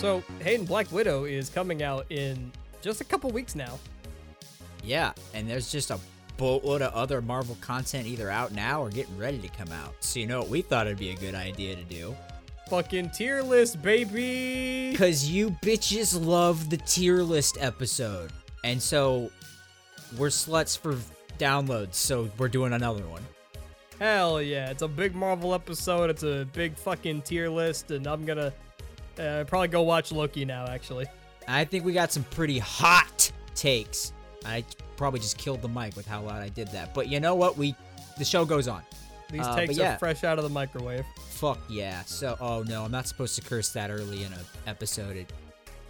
So, Hayden Black Widow is coming out in just a couple weeks now. Yeah, and there's just a boatload of other Marvel content either out now or getting ready to come out. So you know what we thought it'd be a good idea to do? Fucking tier list, baby. Cause you bitches love the tier list episode. And so we're sluts for downloads, so we're doing another one. Hell yeah! It's a big Marvel episode. It's a big fucking tier list, and I'm gonna uh, probably go watch Loki now. Actually, I think we got some pretty hot takes. I probably just killed the mic with how loud I did that. But you know what? We the show goes on. these Uh, takes yeah. are fresh out of the microwave. Fuck yeah. So oh no, I'm not supposed to curse that early in an episode. It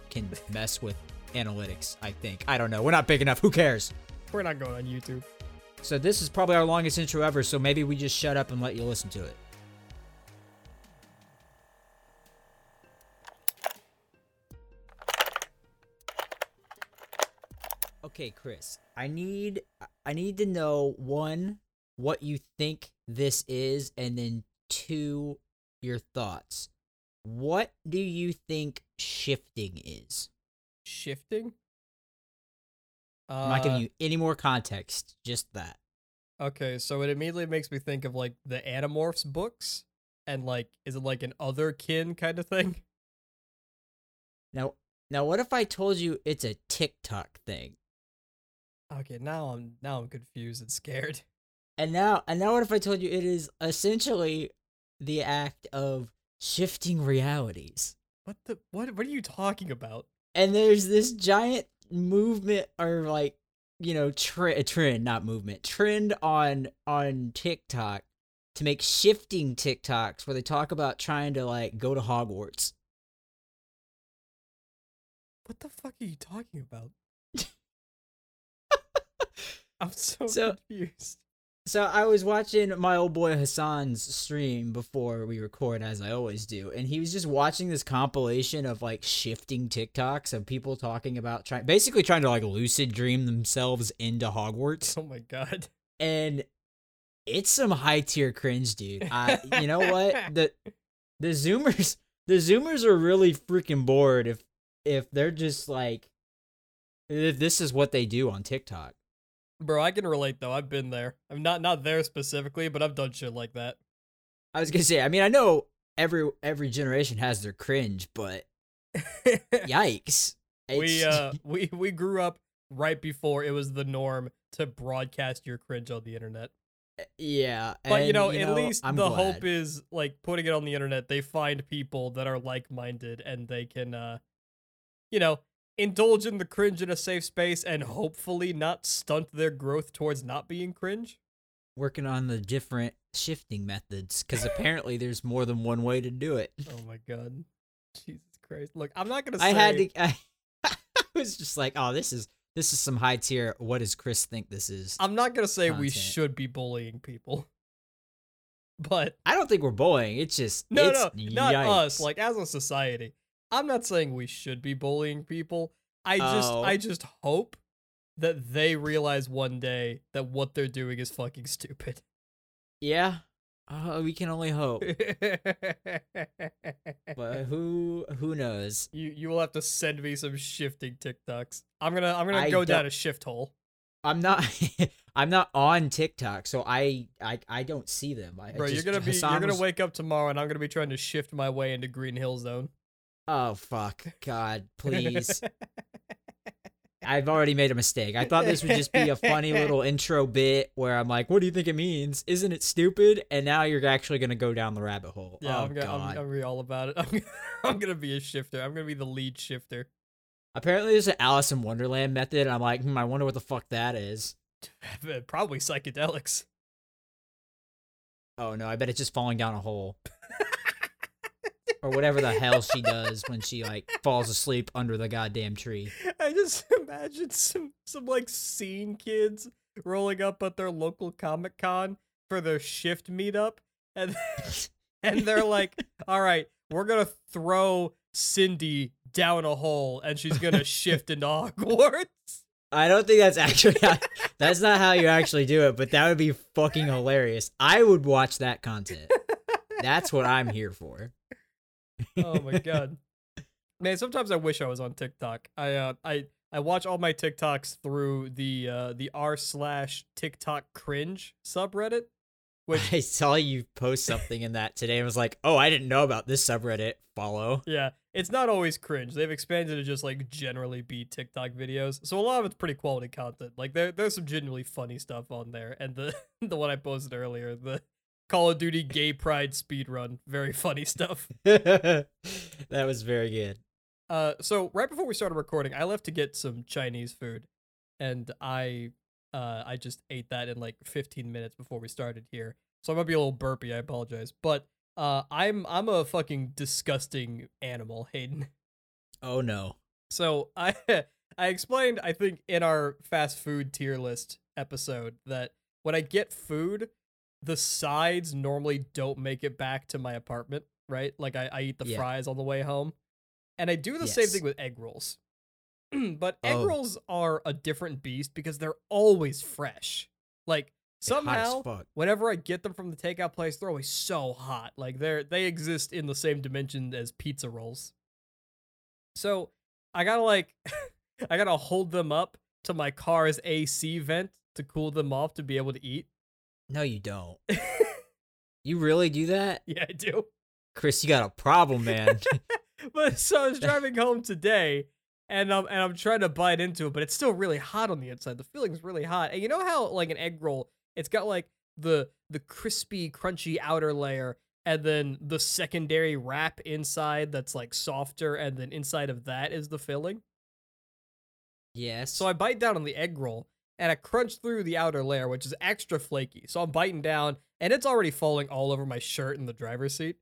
can mess with analytics, I think. I don't know. We're not big enough. Who cares? We're not going on YouTube. So this is probably our longest intro ever, so maybe we just shut up and let you listen to it. Okay, Chris. I need I need to know one what you think this is and then two your thoughts. What do you think shifting is? Shifting. Uh, I'm not giving you any more context, just that. Okay, so it immediately makes me think of like the Animorphs books, and like, is it like an other kin kind of thing? Now, now, what if I told you it's a TikTok thing? Okay, now I'm now I'm confused and scared. And now, and now, what if I told you it is essentially the act of shifting realities? What the what? What are you talking about? And there's this giant movement, or like, you know, tre- trend, not movement, trend on on TikTok to make shifting TikToks where they talk about trying to like go to Hogwarts. What the fuck are you talking about? I'm so, So- confused. So I was watching my old boy Hassan's stream before we record, as I always do, and he was just watching this compilation of like shifting TikToks of people talking about trying, basically trying to like lucid dream themselves into Hogwarts, Oh my god. and it's some high tier cringe, dude. I, you know what the the Zoomers, the Zoomers are really freaking bored if if they're just like if this is what they do on TikTok. Bro, I can relate though. I've been there. I'm not not there specifically, but I've done shit like that. I was gonna say, I mean, I know every every generation has their cringe, but yikes. we uh we we grew up right before it was the norm to broadcast your cringe on the internet. yeah, But you and, know, at least I'm the glad. hope is like putting it on the internet, they find people that are like-minded and they can uh you know, indulge in the cringe in a safe space and hopefully not stunt their growth towards not being cringe. working on the different shifting methods because apparently there's more than one way to do it. Oh my god. Jesus Christ. Look, I'm not going to say I had to. I, I was just like, oh, this is this is some high tier. What does Chris think this is? I'm not going to say we should be bullying people. But I don't think we're bullying. It's just no, it's, no, not us. Like as a society, I'm not saying we should be bullying people. I just, Oh. I just hope that they realize one day that what they're doing is fucking stupid. yeah. Uh, we can only hope, but who who knows? you, you will have to send me some shifting TikToks. I'm gonna, I'm gonna I go down a shift hole. I'm not I'm not on TikTok, so I I, I don't see them. I, Bro, you're gonna be, Hassan you're gonna wake up tomorrow, and I'm gonna be trying to shift my way into Green Hill Zone. Oh fuck, God, please! I've already made a mistake. I thought this would just be a funny little intro bit where I'm like, "What do you think it means? Isn't it stupid?" And now you're actually gonna go down the rabbit hole. Yeah, oh I'm gonna, I'm, gonna be all about it. I'm, gonna- I'm gonna be a shifter. I'm gonna be the lead shifter. Apparently, there's an Alice in Wonderland method. I'm like, hmm, I wonder what the fuck that is. Probably psychedelics. Oh no, I bet it's just falling down a hole. Or whatever the hell she does when she like falls asleep under the goddamn tree. I just imagine some some like scene kids rolling up at their local Comic Con for their shift meetup, and and they're like, "All right, we're gonna throw Cindy down a hole, and she's gonna shift into Hogwarts." I don't think that's actually how, that's not how you actually do it, but that would be fucking hilarious. I would watch that content. That's what I'm here for. Oh my god. Man, sometimes I wish I was on TikTok. I uh, I I watch all my TikToks through the uh, the r slash TikTok cringe subreddit. Which I saw you post something in that today and was like, oh, I didn't know about this subreddit. Follow. yeah, it's not always cringe. They've expanded to just like generally be TikTok videos. So a lot of it's pretty quality content. Like there there's some genuinely funny stuff on there. And the the one I posted earlier, the Call of Duty gay pride speed run, very funny stuff. that was very good. Uh, so right before we started recording, I left to get some Chinese food, and I, uh, I just ate that in like 15 minutes before we started here. So I might be a little burpy. I apologize, but uh, I'm I'm a fucking disgusting animal, Hayden. Oh no. So I I explained I think in our fast food tier list episode that when I get food, the sides normally don't make it back to my apartment, right? Like I, I eat the Yeah. fries on the way home. And I do the same thing with egg rolls. but egg Oh. rolls are a different beast because they're always fresh. Like They're hot as somehow whenever I get them from the takeout place, they're always so hot. Like they're they exist in the same dimension as pizza rolls. So I gotta like I gotta hold them up to my car's AC vent to cool them off to be able to eat. No, you don't. You really do that? yeah, I do. Chris, you got a problem, man. But so I was driving home today and I'm and I'm trying to bite into it, but it's still really hot on the inside. The feeling's really hot. And you know how like an egg roll, it's got like the the crispy, crunchy outer layer and then the secondary wrap inside that's like softer, and then inside of that is the filling. yes. So I bite down on the egg roll and I crunch through the outer layer, which is extra flaky. So I'm biting down and it's already falling all over my shirt in the driver's seat.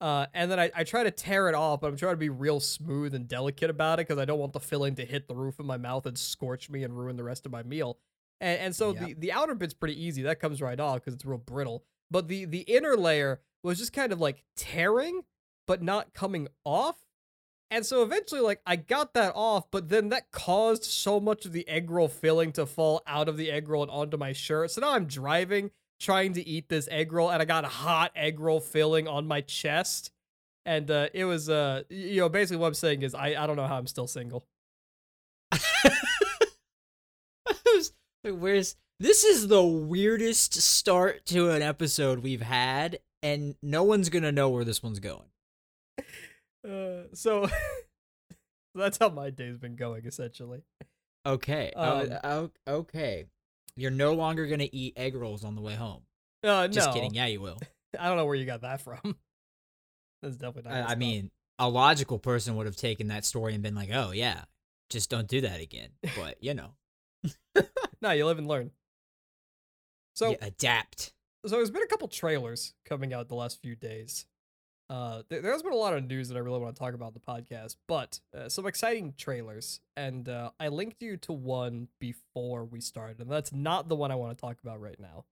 Uh, and then I, I try to tear it off, but I'm trying to be real smooth and delicate about it because I don't want the filling to hit the roof of my mouth and scorch me and ruin the rest of my meal. And, and so Yep. the, the outer bit's pretty easy. That comes right off because it's real brittle. But the, the inner layer was just kind of like tearing, but not coming off. And so eventually, like, I got that off, but then that caused so much of the egg roll filling to fall out of the egg roll and onto my shirt. So now I'm driving, trying to eat this egg roll, and I got hot egg roll filling on my chest. And uh, it was, uh, you know, basically what I'm saying is I, I don't know how I'm still single. Where's this is the weirdest start to an episode we've had, and no one's gonna know where this one's going. Uh, so that's how my day's been going, essentially. Okay. Um, uh, o- okay. You're no longer gonna eat egg rolls on the way home. Uh, no. Just no, kidding. Yeah, you will. I don't know where you got that from. That's definitely not. I, I mean, a logical person would have taken that story and been like, "Oh yeah, just don't do that again." But you know, no, you live and learn. So you adapt. so there's been a couple trailers coming out the last few days. Uh, there, there's been a lot of news that I really want to talk about in the podcast, but uh, some exciting trailers, and uh, I linked you to one before we started, and that's not the one I want to talk about right now.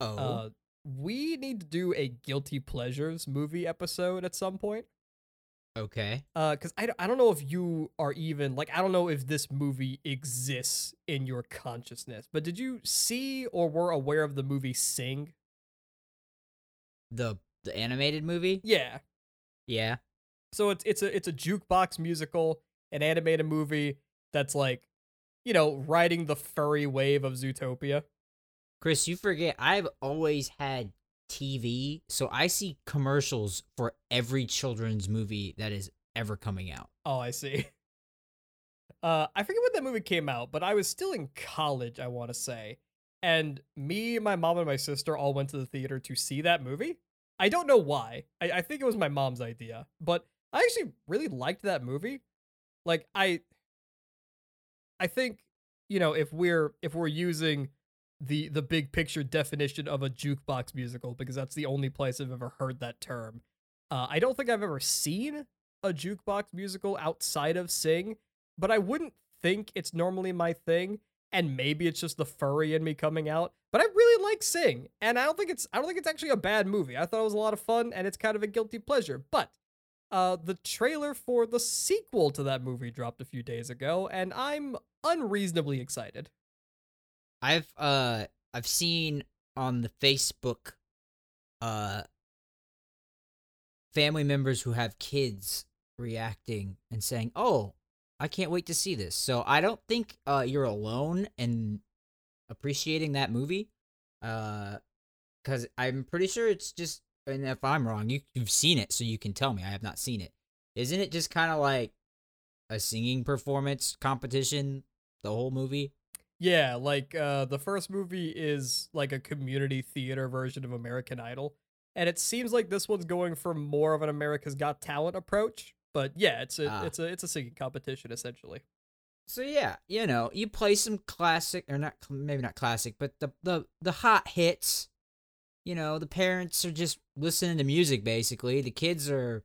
Oh, Uh, we need to do a guilty pleasures movie episode at some point. okay. Uh, cause I, I don't know if you are even like I don't know if this movie exists in your consciousness, but did you see or were aware of the movie Sing? The the animated movie. Yeah. Yeah. So it's it's a it's a jukebox musical, an animated movie that's like, you know, riding the furry wave of Zootopia. Chris, you forget I've always had TV, so I see commercials for every children's movie that is ever coming out. Oh, I see. Uh, I forget when that movie came out, but I was still in college, I want to say. And me, my mom, and my sister all went to the theater to see that movie. I don't know why. I, I think it was my mom's idea, but I actually really liked that movie. Like I I think, you know, if we're if we're using the the big picture definition of a jukebox musical, because that's the only place I've ever heard that term. Uh, I don't think I've ever seen a jukebox musical outside of Sing, but I wouldn't think it's normally my thing. And maybe it's just the furry in me coming out. But I really like Sing, and I don't think it's I don't think it's actually a bad movie. I thought it was a lot of fun, and it's kind of a guilty pleasure. But uh, the trailer for the sequel to that movie dropped a few days ago, and I'm unreasonably excited. I've uh I've seen on the Facebook uh family members who have kids reacting and saying, "Oh, I can't wait to see this." So I don't think uh, you're alone in appreciating that movie, because I'm pretty sure it's just. And if I'm wrong, you you've seen it, so you can tell me. I have not seen it. Isn't it just kind of like a singing performance competition? The whole movie. Yeah, like uh the first movie is like a community theater version of American Idol. And it seems like this one's going for more of an America's Got Talent approach. But yeah, it's a Ah. it's a it's a singing competition essentially. So yeah, you know, you play some classic or not maybe not classic, but the the the hot hits. You know, the parents are just listening to music basically. The kids are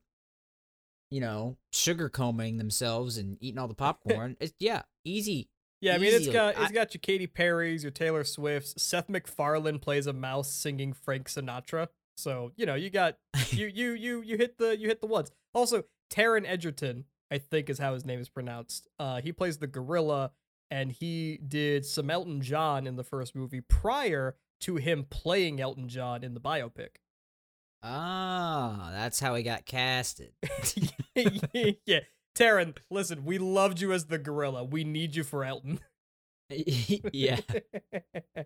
you know, sugar combing themselves and eating all the popcorn. it's yeah, easy. Yeah, I mean it's got it's got your Katy Perry's, your Taylor Swift's. Seth MacFarlane plays a mouse singing Frank Sinatra. So, you know, you got you you you you hit the you hit the ones. Also, Taron Egerton, I think is how his name is pronounced. Uh he plays the gorilla and he did some Elton John in the first movie prior to him playing Elton John in the biopic. Ah, that's how he got casted. yeah. Taron, listen, we loved you as the gorilla. We need you for Elton. yeah.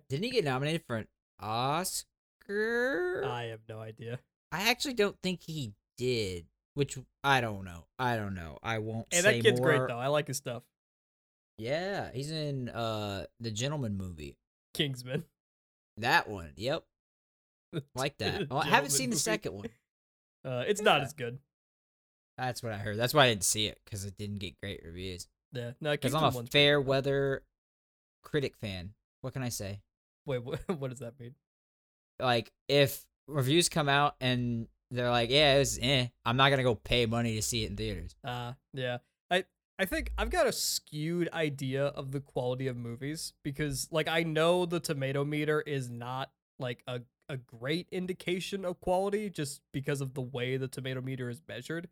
Didn't he get nominated for an Oscar? I have no idea. I actually don't think he did. Which I don't know. I don't know. I won't Hey, say that kid's more. great though. I like his stuff. Yeah, he's in uh the Gentleman movie. Kingsman. That one. Yep, like that. Well, I haven't seen the second one. Uh, it's not as good. That's what I heard. That's why I didn't see it because it didn't get great reviews. Yeah, no. Because I'm a fair good. weather critic fan. What can I say? Wait, what, what does that mean? Like, if reviews come out and they're like, "Yeah, it was eh," I'm not gonna go pay money to see it in theaters. Uh, yeah. I I think I've got a skewed idea of the quality of movies because like I know the tomato meter is not like a a great indication of quality just because of the way the tomato meter is measured.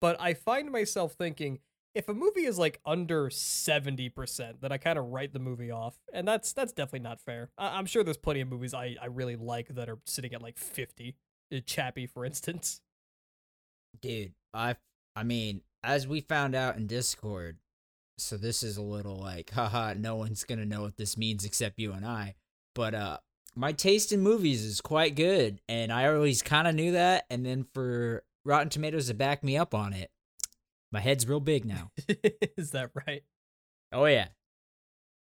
But I find myself thinking if a movie is like under 70%, then I kind of write the movie off. And that's that's definitely not fair. I- I'm sure there's plenty of movies I, I really like that are sitting at like 50. Uh, Chappie, for instance. dude i i mean as we found out in discord so this is a little like haha no one's gonna know what this means except you and i but uh my taste in movies is quite good and i always kind of knew that and then for rotten tomatoes to back me up on it my head's real big now is that right? oh yeah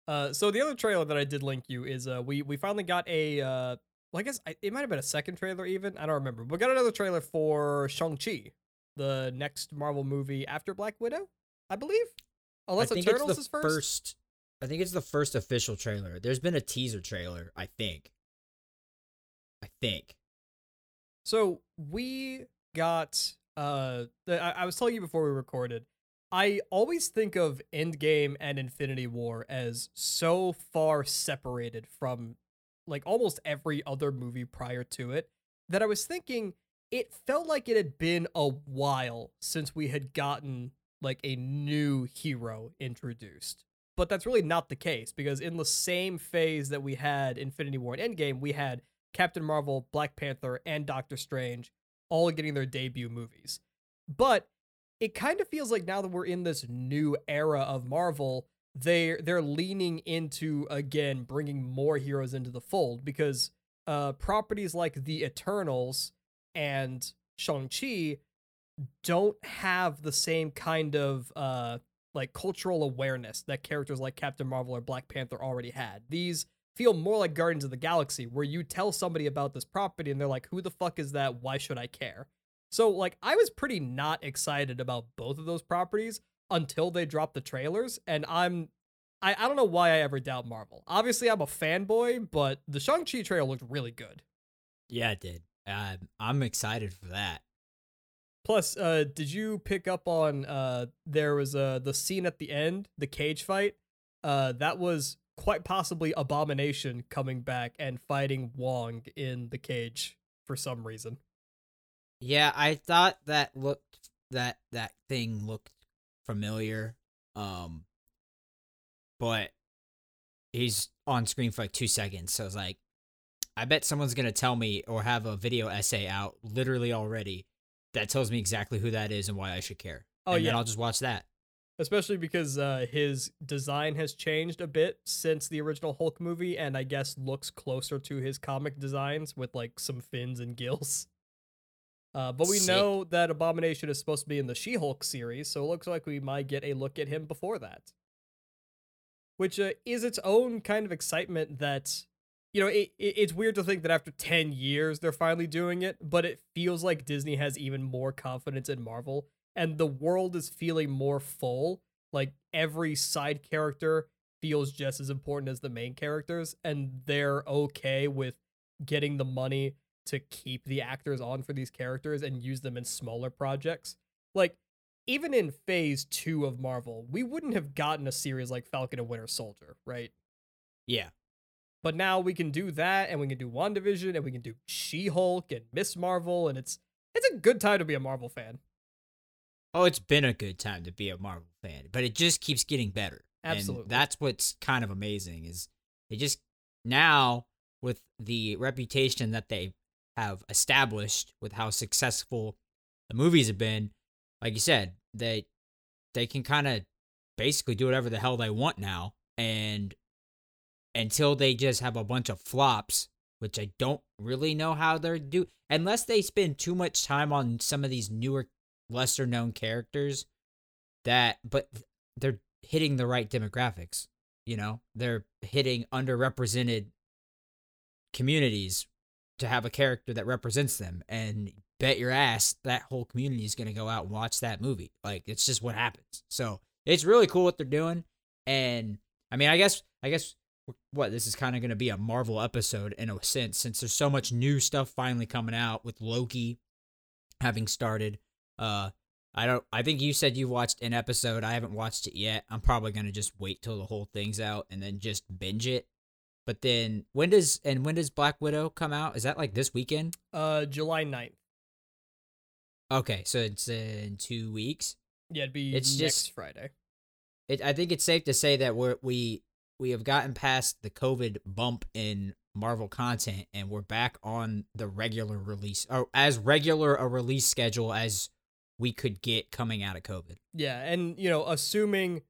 Uh, so the other trailer that I did link you is uh, we we finally got a uh, well, I guess I, it might have been a second trailer even. I don't remember. But we got another trailer for Shang Chi, the next Marvel movie after Black Widow, I believe. Unless i think Eternals it's the is first. i think it's the first official trailer there's been a teaser trailer i think i think So we got uh the, I, I was telling you before we recorded. I always think of Endgame and Infinity War as so far separated from like almost every other movie prior to it that I was thinking it felt like it had been a while since we had gotten like a new hero introduced. But that's really not the case because in the same phase that we had Infinity War and Endgame, we had Captain Marvel, Black Panther, and Doctor Strange all getting their debut movies. But it kind of feels like now that we're in this new era of Marvel, they they're leaning into again bringing more heroes into the fold because uh properties like the Eternals and Shang-Chi don't have the same kind of uh like cultural awareness that characters like Captain Marvel or Black Panther already had. These feel more like Guardians of the Galaxy, where you tell somebody about this property and they're like, who the fuck is that? Why should I care? So, like, I was pretty not excited about both of those properties until they drop the trailers, and I'm. I, I don't know why I ever doubt Marvel. Obviously, I'm a fanboy, but the Shang-Chi trailer looked really good. yeah it did uh, i'm excited for that Plus, uh, did you pick up on uh there was uh the scene at the end, the cage fight? Uh that was quite possibly Abomination coming back and fighting Wong in the cage for some reason. Yeah, I thought that looked that that thing looked familiar. Um but he's on screen for like 2 seconds. So I was like I bet someone's going to tell me or have a video essay out literally already that tells me exactly who that is and why I should care. Oh and yeah, then I'll just watch that. especially because uh, his design has changed a bit since the original Hulk movie, and I guess looks closer to his comic designs with like some fins and gills. Uh, but we Sick. know that Abomination is supposed to be in the She-Hulk series, so it looks like we might get a look at him before that. Which uh, is its own kind of excitement that, you know, it, it, it's weird to think that after 10 years they're finally doing it, but it feels like Disney has even more confidence in Marvel, and the world is feeling more full. Like every side character feels just as important as the main characters, and they're okay with getting the money to keep the actors on for these characters and use them in smaller projects. Like, even in phase two of Marvel, we wouldn't have gotten a series like Falcon and Winter Soldier, right? Yeah. But now we can do that, and we can do WandaVision, and we can do She-Hulk and Miss Marvel, and it's it's a good time to be a Marvel fan. Oh, it's been a good time to be a Marvel fan, but it just keeps getting better. Absolutely. And that's what's kind of amazing is it just now with the reputation that they have established with how successful the movies have been, like you said, they they can kind of basically do whatever the hell they want now and until they just have a bunch of flops, which I don't really know how they're do unless they spend too much time on some of these newer lesser known characters that but they're hitting the right demographics you know? They're hitting underrepresented communities to have a character that represents them and bet your ass that whole community is going to go out and watch that movie like it's just what happens so it's really cool what they're doing and i mean i guess i guess what this is kind of going to be a marvel episode in a sense since there's so much new stuff finally coming out with loki having started uh I don't I think you said you watched an episode. I haven't watched it yet. I'm probably going to just wait till the whole thing's out and then just binge it. But then when does and when does Black Widow come out? Is that like this weekend? Uh, July 9th. Okay, so it's in 2 weeks. Yeah, it'd be It's next just- Friday. It I think it's safe to say that we're we we have gotten past the COVID bump in Marvel content and we're back on the regular release or as regular a release schedule as we could get coming out of COVID. Yeah, and you know, assuming,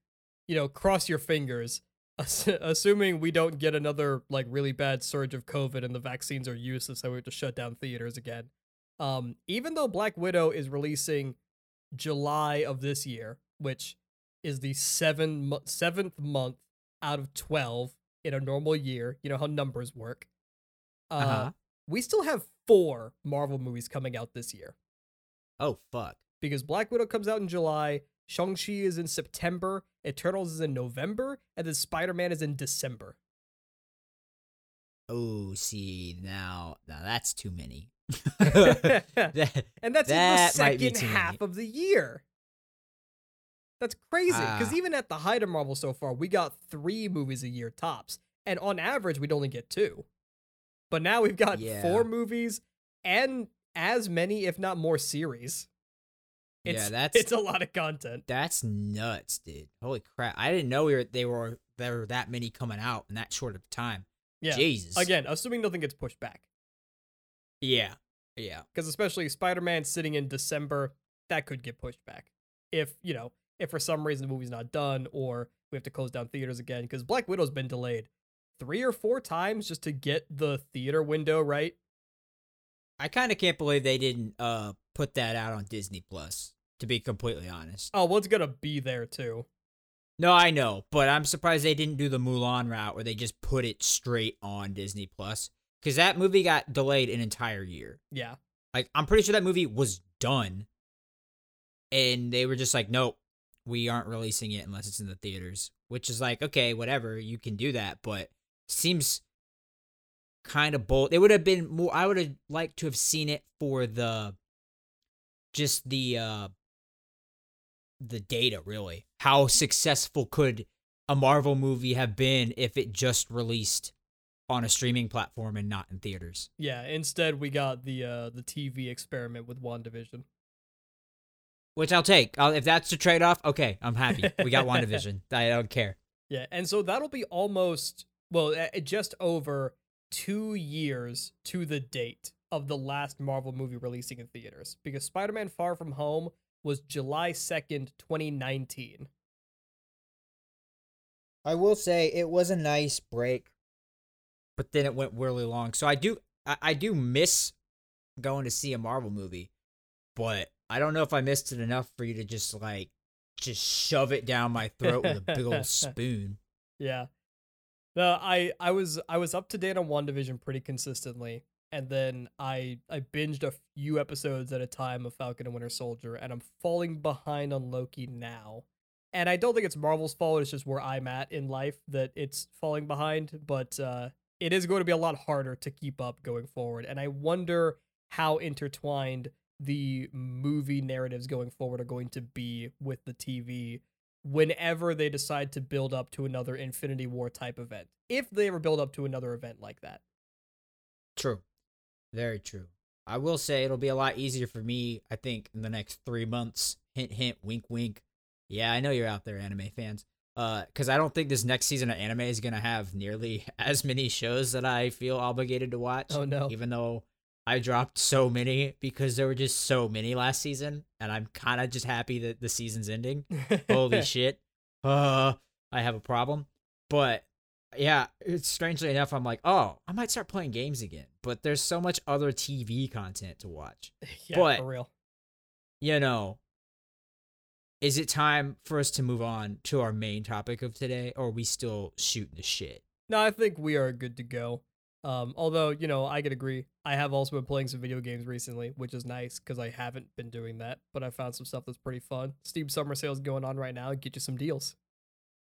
you know, cross your fingers, assuming we don't get another like really bad surge of COVID and the vaccines are useless, and we have to shut down theaters again. Um, even though Black Widow is releasing July of this year, which is the seven mo- seventh month out of twelve in a normal year, you know how numbers work. Uh, Uh-huh. we still have four Marvel movies coming out this year Oh fuck. because Black Widow comes out in July, Shang-Chi is in September, Eternals is in November, and then Spider-Man is in December. Oh, see now, now that's too many. and that's that in the second half of the year. That's crazy because Ah. even at the height of Marvel so far, we got three movies a year tops, and on average, we'd only get two. But now we've got Yeah. four movies and as many, if not more, series. Yeah, that's- it's a lot of content. that's nuts, dude. Holy crap! I didn't know we were they were there were that many coming out in that short of time. Yeah. Jesus. Again, assuming nothing gets pushed back. Yeah. Yeah. because especially Spider-Man sitting in December, that could get pushed back. If you know, if for some reason the movie's not done or we have to close down theaters again, because Black Widow's been delayed three or four times just to get the theater window right. I kind of can't believe they didn't uh put that out on Disney Plus. To be completely honest. Oh, well, it's gonna be there too. No, I know, but I'm surprised they didn't do the Mulan route where they just put it straight on Disney Plus because that movie got delayed an entire year. Yeah, Like I'm pretty sure that movie was done, and they were just like, nope, we aren't releasing it unless it's in the theaters. Which is like, okay, whatever, you can do that, but seems kind of bold. They would have been more. I would have liked to have seen it for the, just the uh, the data really. How successful could a Marvel movie have been if it just released on a streaming platform and not in theaters? yeah. Instead, we got the uh the TV experiment with WandaVision. Which I'll take. I'll, if that's the trade off, okay, I'm happy. We got WandaVision. I don't care. Yeah, and so that'll be almost well, just over two years to the date of the last Marvel movie releasing in theaters because Spider-Man: Far From Home was July 2nd, 2019. I will say it was a nice break, but then it went really long. So I do I, I do miss going to see a Marvel movie, but I don't know if I missed it enough for you to just like just shove it down my throat with a big old spoon. Yeah. No, I I was I was up to date on WandaVision pretty consistently. And then I I binged a few episodes at a time of Falcon and Winter Soldier, and I'm falling behind on Loki now. And I don't think it's Marvel's fault, it's just where I'm at in life that it's falling behind, but uh it is going to be a lot harder to keep up going forward. And I wonder how intertwined the movie narratives going forward are going to be with the TV whenever they decide to build up to another Infinity War type event. If they ever build up to another event like that. True. Very true. I will say it'll be a lot easier for me, I think, in the next three months. Hint, hint, wink, wink. Yeah, I know you're out there, anime fans. Uh, because I don't think this next season of anime is gonna have nearly as many shows that I feel obligated to watch. Oh no! Even though I dropped so many because there were just so many last season, and I'm kind of just happy that the season's ending. Holy shit! Uh, I have a problem. But yeah, it's strangely enough, I'm like, oh, I might start playing games again. But there's so much other TV content to watch. yeah, but, for real. You know, is it time for us to move on to our main topic of today, or are we still shooting the shit? No, I think we are good to go. Um, although you know, I could agree. I have also been playing some video games recently, which is nice because I haven't been doing that. But I found some stuff that's pretty fun. Steam summer sales going on right now. Get you some deals.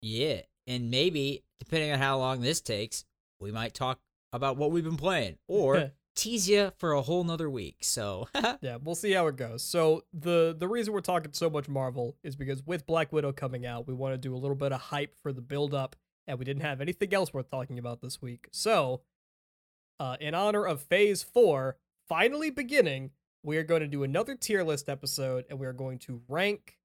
Yeah, and maybe depending on how long this takes, we might talk about what we've been playing, or tease you for a whole nother week. So yeah, we'll see how it goes. So the the reason we're talking so much Marvel is because with Black Widow coming out, we want to do a little bit of hype for the build up, and we didn't have anything else worth talking about this week. So, uh, in honor of Phase Four finally beginning, we are going to do another tier list episode, and we are going to rank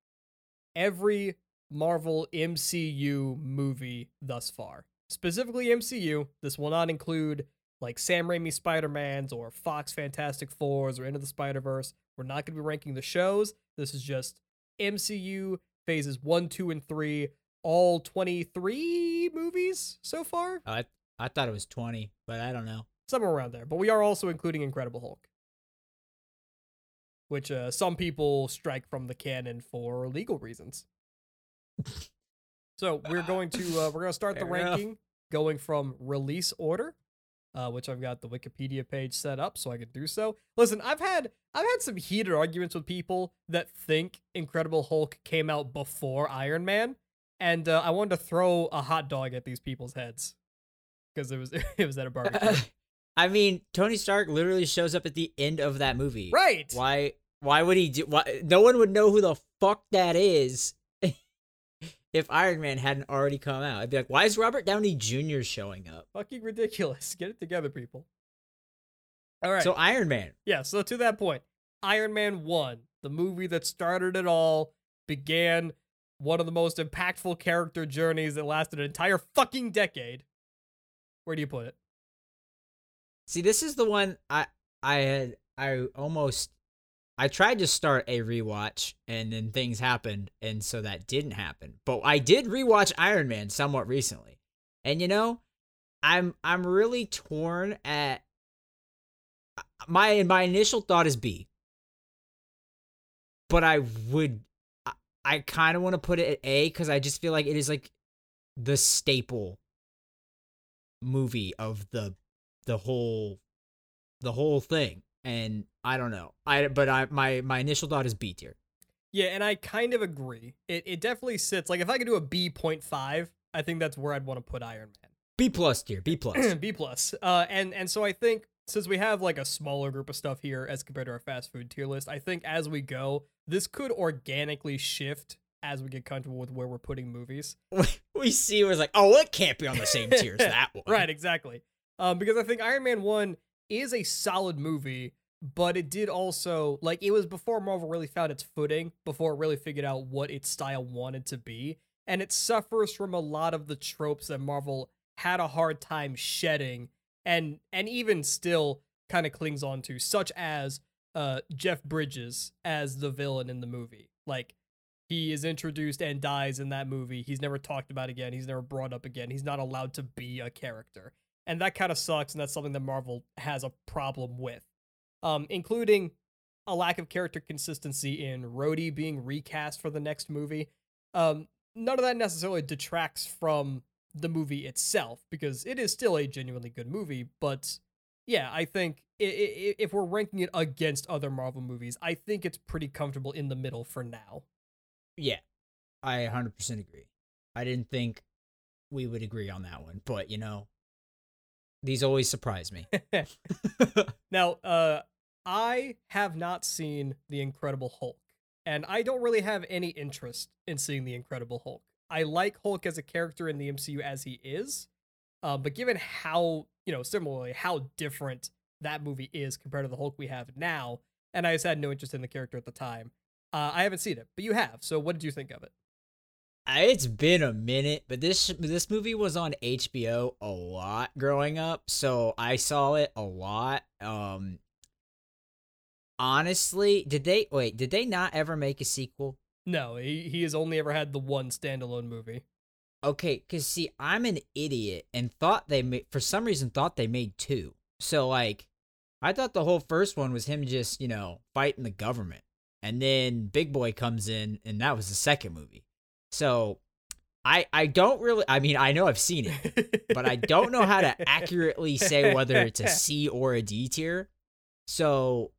every Marvel MCU movie thus far. Specifically MCU. This will not include like Sam Raimi Spider-Mans or Fox Fantastic Fours or Into the Spider-Verse. We're not going to be ranking the shows. This is just MCU phases 1, 2 and 3, all 23 movies so far. I I thought it was 20, but I don't know. Somewhere around there. But we are also including Incredible Hulk. Which uh, some people strike from the canon for legal reasons. So we're going to uh, we're going to start the Fair enough. ranking going from release order uh, which I've got the Wikipedia page set up so I can do so. Listen, I've had I've had some heated arguments with people that think Incredible Hulk came out before Iron Man, and uh, I wanted to throw a hot dog at these people's heads because it was it was at a barbecue. I mean, Tony Stark literally shows up at the end of that movie. right? Why why would he do why no one would know who the fuck that is if Iron Man hadn't already come out. I'd be like, why is Robert Downey Jr. showing up? Fucking ridiculous. Get it together, people. All right. So Iron Man. Yeah, so to that point, Iron Man 1, the movie that started it all, began one of the most impactful character journeys that lasted an entire fucking decade. Where do you put it? See, this is the one I I had I almost I tried to start a rewatch and then things happened and so that didn't happen. But I did rewatch Iron Man somewhat recently. And you know, I'm I'm really torn at my my initial thought is B. But I would I, I kind of want to put it at A cuz I just feel like it is like the staple movie of the the whole the whole thing and i don't know i but i my my initial thought is b tier Yeah, and I kind of agree. It it definitely sits like if I could do a B point five, I think that's where I'd want to put Iron Man. b plus tier b plus B plus. Uh, and and so I think since we have like a smaller group of stuff here as compared to our fast food tier list, I think as we go, this could organically shift as we get comfortable with where we're putting movies. we see it was like oh it can't be on the same tier as that one Right, exactly. Um, because I think Iron Man one is a solid movie, but it did also like it was before Marvel really found its footing, before it really figured out what its style wanted to be, and it suffers from a lot of the tropes that Marvel had a hard time shedding, and and even still kind of clings on to, such as uh Jeff Bridges as the villain in the movie. Like he is introduced and dies in that movie. He's never talked about again. He's never brought up again. He's not allowed to be a character. And that kind of sucks and that's something that Marvel has a problem with. Um including a lack of character consistency in Rhodey being recast for the next movie. Um none of that necessarily detracts from the movie itself because it is still a genuinely good movie, but yeah, I think if we're ranking it against other Marvel movies, I think it's pretty comfortable in the middle for now. Yeah, I 100% agree. I didn't think we would agree on that one, but you know, these always surprise me. now, uh, I have not seen The Incredible Hulk, and I don't really have any interest in seeing The Incredible Hulk. I like Hulk as a character in the MCU as he is, uh, but given how you know similarly how different that movie is compared to the Hulk we have now, and I just had no interest in the character at the time. Uh, I haven't seen it, but you have. So what did you think of it? It's been a minute, but this this movie was on HBO a lot growing up, so I saw it a lot. Um honestly, did they wait, did they not ever make a sequel? No, he, he has only ever had the one standalone movie. Okay, cuz see, I'm an idiot and thought they made for some reason thought they made two. So like I thought the whole first one was him just, you know, fighting the government. And then Big Boy comes in and that was the second movie. So I I don't really I mean I know I've seen it, but I don't know how to accurately say whether it's a C or a D tier. So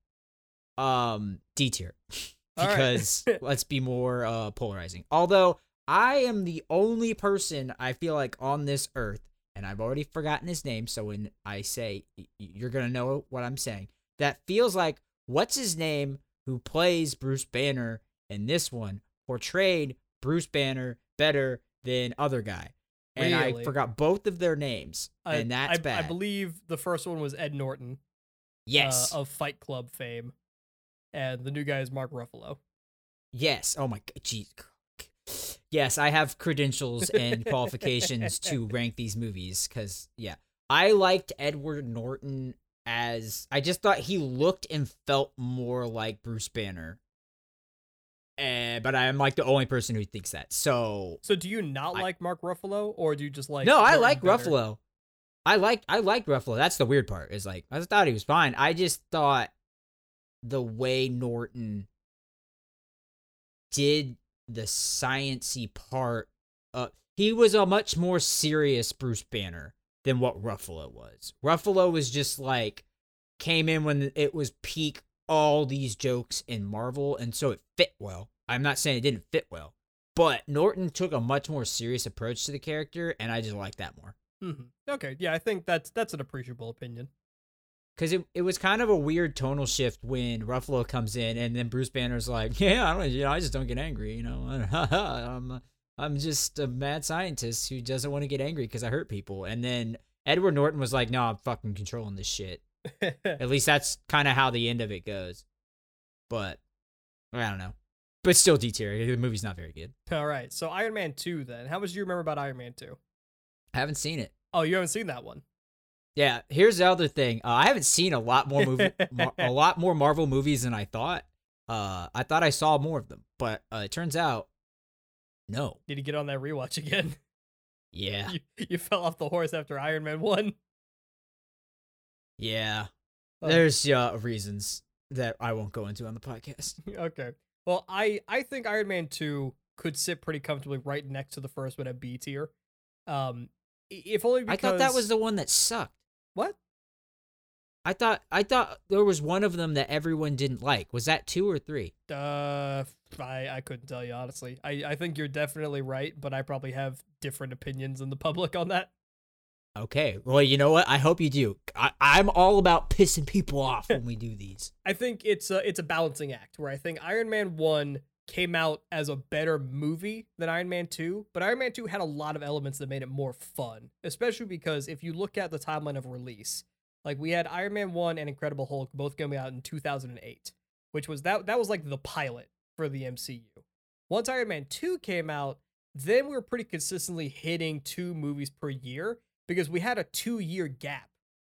um D tier. because right. let's be more uh polarizing. Although I am the only person I feel like on this earth and I've already forgotten his name, so when I say you're going to know what I'm saying. That feels like what's his name who plays Bruce Banner in this one portrayed Bruce Banner better than other guy. And really? I forgot both of their names, I, and that's I, bad. I believe the first one was Ed Norton. Yes, uh, of Fight Club fame, and the new guy is Mark Ruffalo. Yes. Oh my god. Jeez. Yes, I have credentials and qualifications to rank these movies because yeah, I liked Edward Norton as I just thought he looked and felt more like Bruce Banner uh, but I'm like the only person who thinks that. So, so do you not I, like Mark Ruffalo, or do you just like? No, I like better? Ruffalo. I like I like Ruffalo. That's the weird part. Is like I thought he was fine. I just thought the way Norton did the sciency part. Uh, he was a much more serious Bruce Banner than what Ruffalo was. Ruffalo was just like came in when it was peak all these jokes in Marvel, and so it fit well. I'm not saying it didn't fit well, but Norton took a much more serious approach to the character, and I just like that more. Mm-hmm. Okay, yeah, I think that's that's an appreciable opinion. Because it, it was kind of a weird tonal shift when Ruffalo comes in, and then Bruce Banner's like, "Yeah, I don't, you know, I just don't get angry, you know, I'm I'm just a mad scientist who doesn't want to get angry because I hurt people." And then Edward Norton was like, "No, I'm fucking controlling this shit." At least that's kind of how the end of it goes. But I don't know. But still D tier. The movie's not very good. All right. So Iron Man 2 then. How much do you remember about Iron Man 2? I haven't seen it. Oh, you haven't seen that one? Yeah, here's the other thing. Uh, I haven't seen a lot more movie mar- a lot more Marvel movies than I thought. Uh, I thought I saw more of them, but uh, it turns out no. Did you get on that rewatch again? Yeah. You, you fell off the horse after Iron Man 1. Yeah. Oh. There's uh, reasons that I won't go into on the podcast. okay. Well, I I think Iron Man 2 could sit pretty comfortably right next to the first one at B tier. Um if only because I thought that was the one that sucked. What? I thought I thought there was one of them that everyone didn't like. Was that 2 or 3? Uh I I couldn't tell you honestly. I I think you're definitely right, but I probably have different opinions than the public on that. Okay. Well, you know what? I hope you do. I, I'm all about pissing people off when we do these. I think it's a it's a balancing act where I think Iron Man one came out as a better movie than Iron Man 2, but Iron Man 2 had a lot of elements that made it more fun, especially because if you look at the timeline of release, like we had Iron Man 1 and Incredible Hulk both coming out in 2008, which was that that was like the pilot for the MCU. Once Iron Man 2 came out, then we were pretty consistently hitting two movies per year because we had a two year gap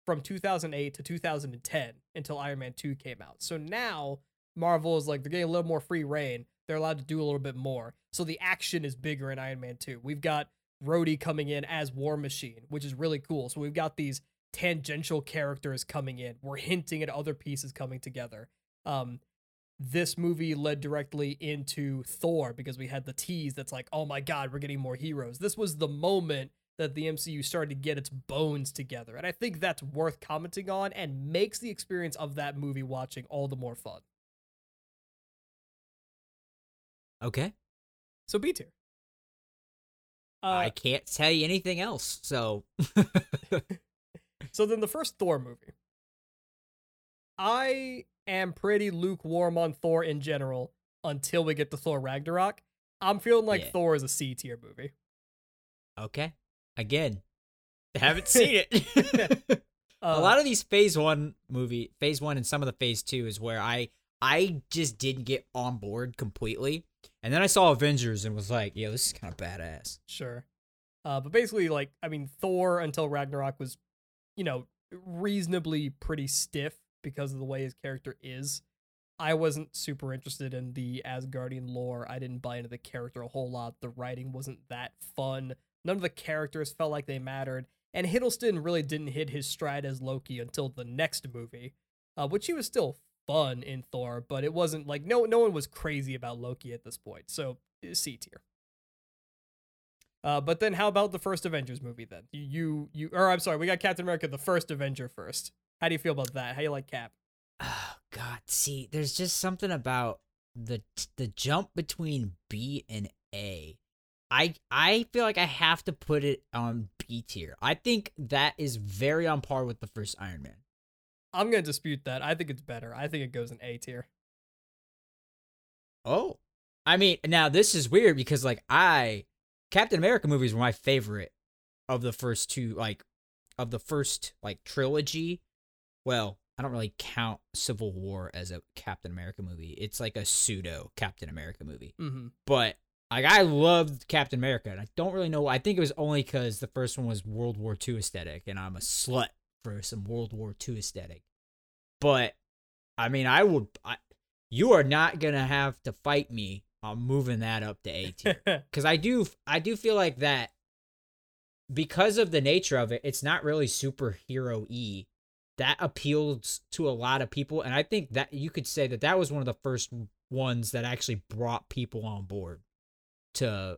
from 2008 to 2010 until Iron Man 2 came out. So now Marvel is like, they're getting a little more free reign. They're allowed to do a little bit more. So the action is bigger in Iron Man 2. We've got Rhodey coming in as War Machine, which is really cool. So we've got these tangential characters coming in. We're hinting at other pieces coming together. Um, this movie led directly into Thor because we had the tease that's like, oh my god, we're getting more heroes. This was the moment that the MCU started to get its bones together. And I think that's worth commenting on and makes the experience of that movie watching all the more fun. Okay. So B tier. Uh, I can't tell you anything else. So so then the first Thor movie. I am pretty lukewarm on Thor in general until we get to Thor Ragnarok. I'm feeling like Yeah. Thor is a C tier movie. okay. Again, haven't seen it. Uh, a lot of these phase one movie, phase one, and some of the phase two is where I I just didn't get on board completely, and then I saw Avengers and was like, "Yo, this is kind of badass." Sure. Uh, but basically, like, I mean, Thor until Ragnarok was, you know, reasonably pretty stiff because of the way his character is. I wasn't super interested in the Asgardian lore. I didn't buy into the character a whole lot. The writing wasn't that fun. None of the characters felt like they mattered. And Hiddleston really didn't hit his stride as Loki until the next movie, uh, which he was still fun in Thor, but it wasn't like no no one was crazy about Loki at this point. So C tier. Uh, but then how about the first Avengers movie then? You, you, you, or I'm sorry, we got Captain America, the first Avenger first. How do you feel about that? How you like Cap? Oh God, see, there's just something about the the jump between B and A. I I feel like I have to put it on B tier. I think that is very on par with the first Iron Man. I'm gonna dispute that. I think it's better. I think it goes in A tier. Oh. I mean, now this is weird because like I Captain America movies were my favorite of the first two like of the first like trilogy. Well, I don't really count Civil War as a Captain America movie. It's like a pseudo Captain America movie. Mm-hmm. But like I loved Captain America and I don't really know I think it was only cuz the first one was World War II aesthetic and I'm a slut for some World War II aesthetic. But I mean, I would I, you are not going to have to fight me on moving that up to A tier because I do I do feel like that because of the nature of it, it's not really superhero e. That appeals to a lot of people, and I think that you could say that that was one of the first ones that actually brought people on board to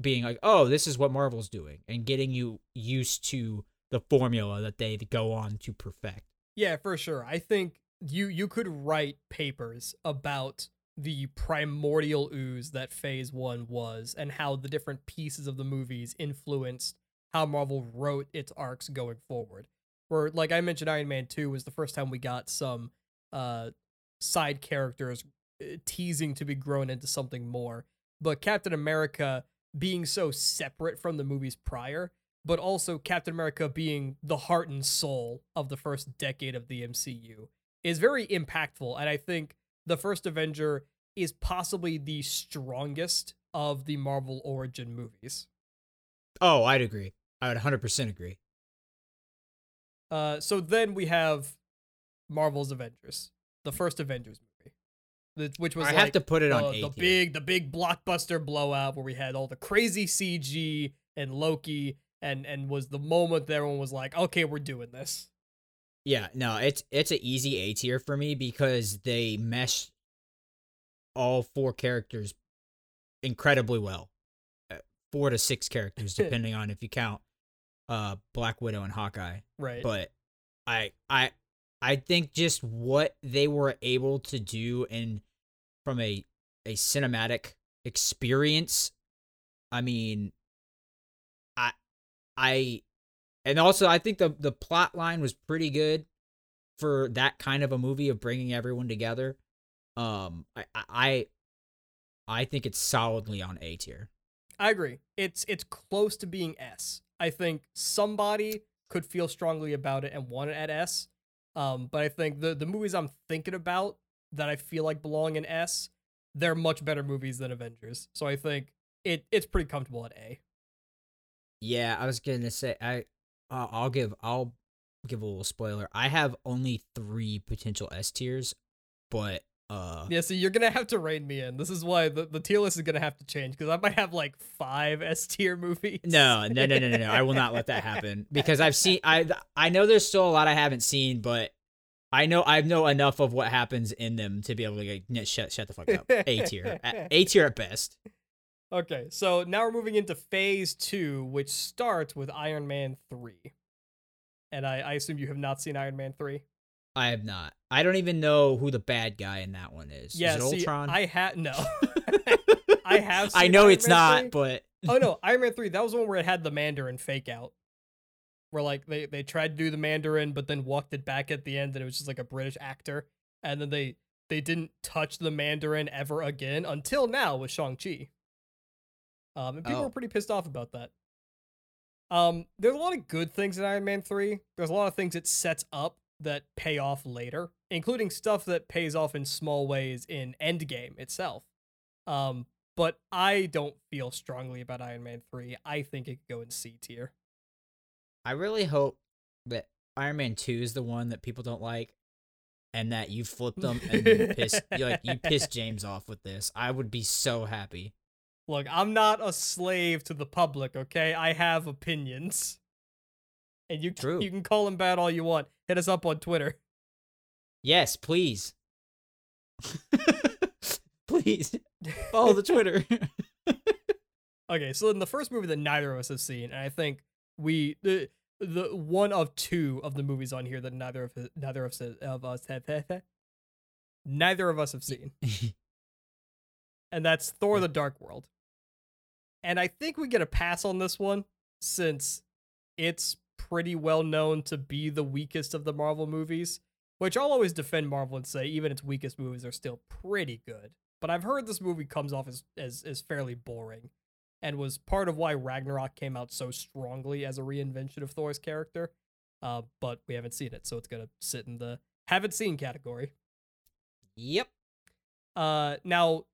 being like, oh, this is what Marvel's doing, and getting you used to the formula that they go on to perfect. yeah, for sure. I think you you could write papers about the primordial ooze that Phase One was, and how the different pieces of the movies influenced how Marvel wrote its arcs going forward. Where, like I mentioned, Iron Man Two was the first time we got some uh side characters uh, teasing to be grown into something more. But Captain America being so separate from the movies prior, but also Captain America being the heart and soul of the first decade of the MCU is very impactful. And I think the first Avenger is possibly the strongest of the Marvel origin movies. Oh, I'd agree. I would 100% agree. Uh, so then we have Marvel's Avengers, the first Avengers movie, which was I like have to put it on the, A the big the big blockbuster blowout where we had all the crazy CG and Loki and and was the moment that everyone was like, okay, we're doing this. Yeah, no, it's it's an easy A tier for me because they mesh all four characters incredibly well. Uh, Four to six characters, depending on if you count uh Black Widow and Hawkeye. Right. But I I I think just what they were able to do in from a a cinematic experience. I mean, I I and also I think the the plot line was pretty good for that kind of a movie of bringing everyone together. Um, I I I think it's solidly on A tier. I agree. It's it's close to being S. I think somebody could feel strongly about it and want it at S. Um, but I think the the movies I'm thinking about that I feel like belong in S, they're much better movies than Avengers. So I think it it's pretty comfortable at A. Yeah, I was gonna say I uh, I'll give I'll give a little spoiler. I have only three potential S tiers, but Uh, Yeah, so you're gonna have to rein me in. This is why the, the tier list is gonna have to change because I might have like five S tier movies. no, no, no, no, no, no. I will not let that happen because I've seen. I I know there's still a lot I haven't seen, but I know I know enough of what happens in them to be able to get "Yeah, shut shut the fuck up. A tier, A- tier at best. Okay, so now we're moving into phase two, which starts with Iron Man 3. And I, I assume you have not seen Iron Man 3? I have not. I don't even know who the bad guy in that one is. Yeah, is it see, Ultron? I had no. I have I know Iron it's Man not, 3. but oh no, Iron Man 3, that was the one where it had the Mandarin fake out. Where like they, they tried to do the Mandarin, but then walked it back at the end and it was just like a British actor. And then they they didn't touch the Mandarin ever again until now with Shang-Chi. Um, and people Oh. were pretty pissed off about that. Um, there's a lot of good things in Iron Man 3. There's a lot of things it sets up that pay off later, including stuff that pays off in small ways in Endgame itself. Um, but I don't feel strongly about Iron Man 3. I think it could go in C tier. I really hope that Iron Man Two is the one that people don't like, and that you flip them and you you like you pissed James off with this. I would be so happy. Look, I'm not a slave to the public, okay? I have opinions. And you True. you can call them bad all you want. Hit us up on Twitter. Yes, please. please follow the Twitter. Okay, so in the first movie that neither of us have seen, and I think we the the one of two of the movies on here that neither of neither of, of us have neither of us have seen, and that's Thor: The Dark World. And I think we get a pass on this one since it's pretty well known to be the weakest of the Marvel movies. Which I'll always defend Marvel and say even its weakest movies are still pretty good. But I've heard this movie comes off as as, as fairly boring and was part of why Ragnarok came out so strongly as a reinvention of Thor's character. Uh, but we haven't seen it, so it's gonna sit in the haven't seen category. yep. Uh, now,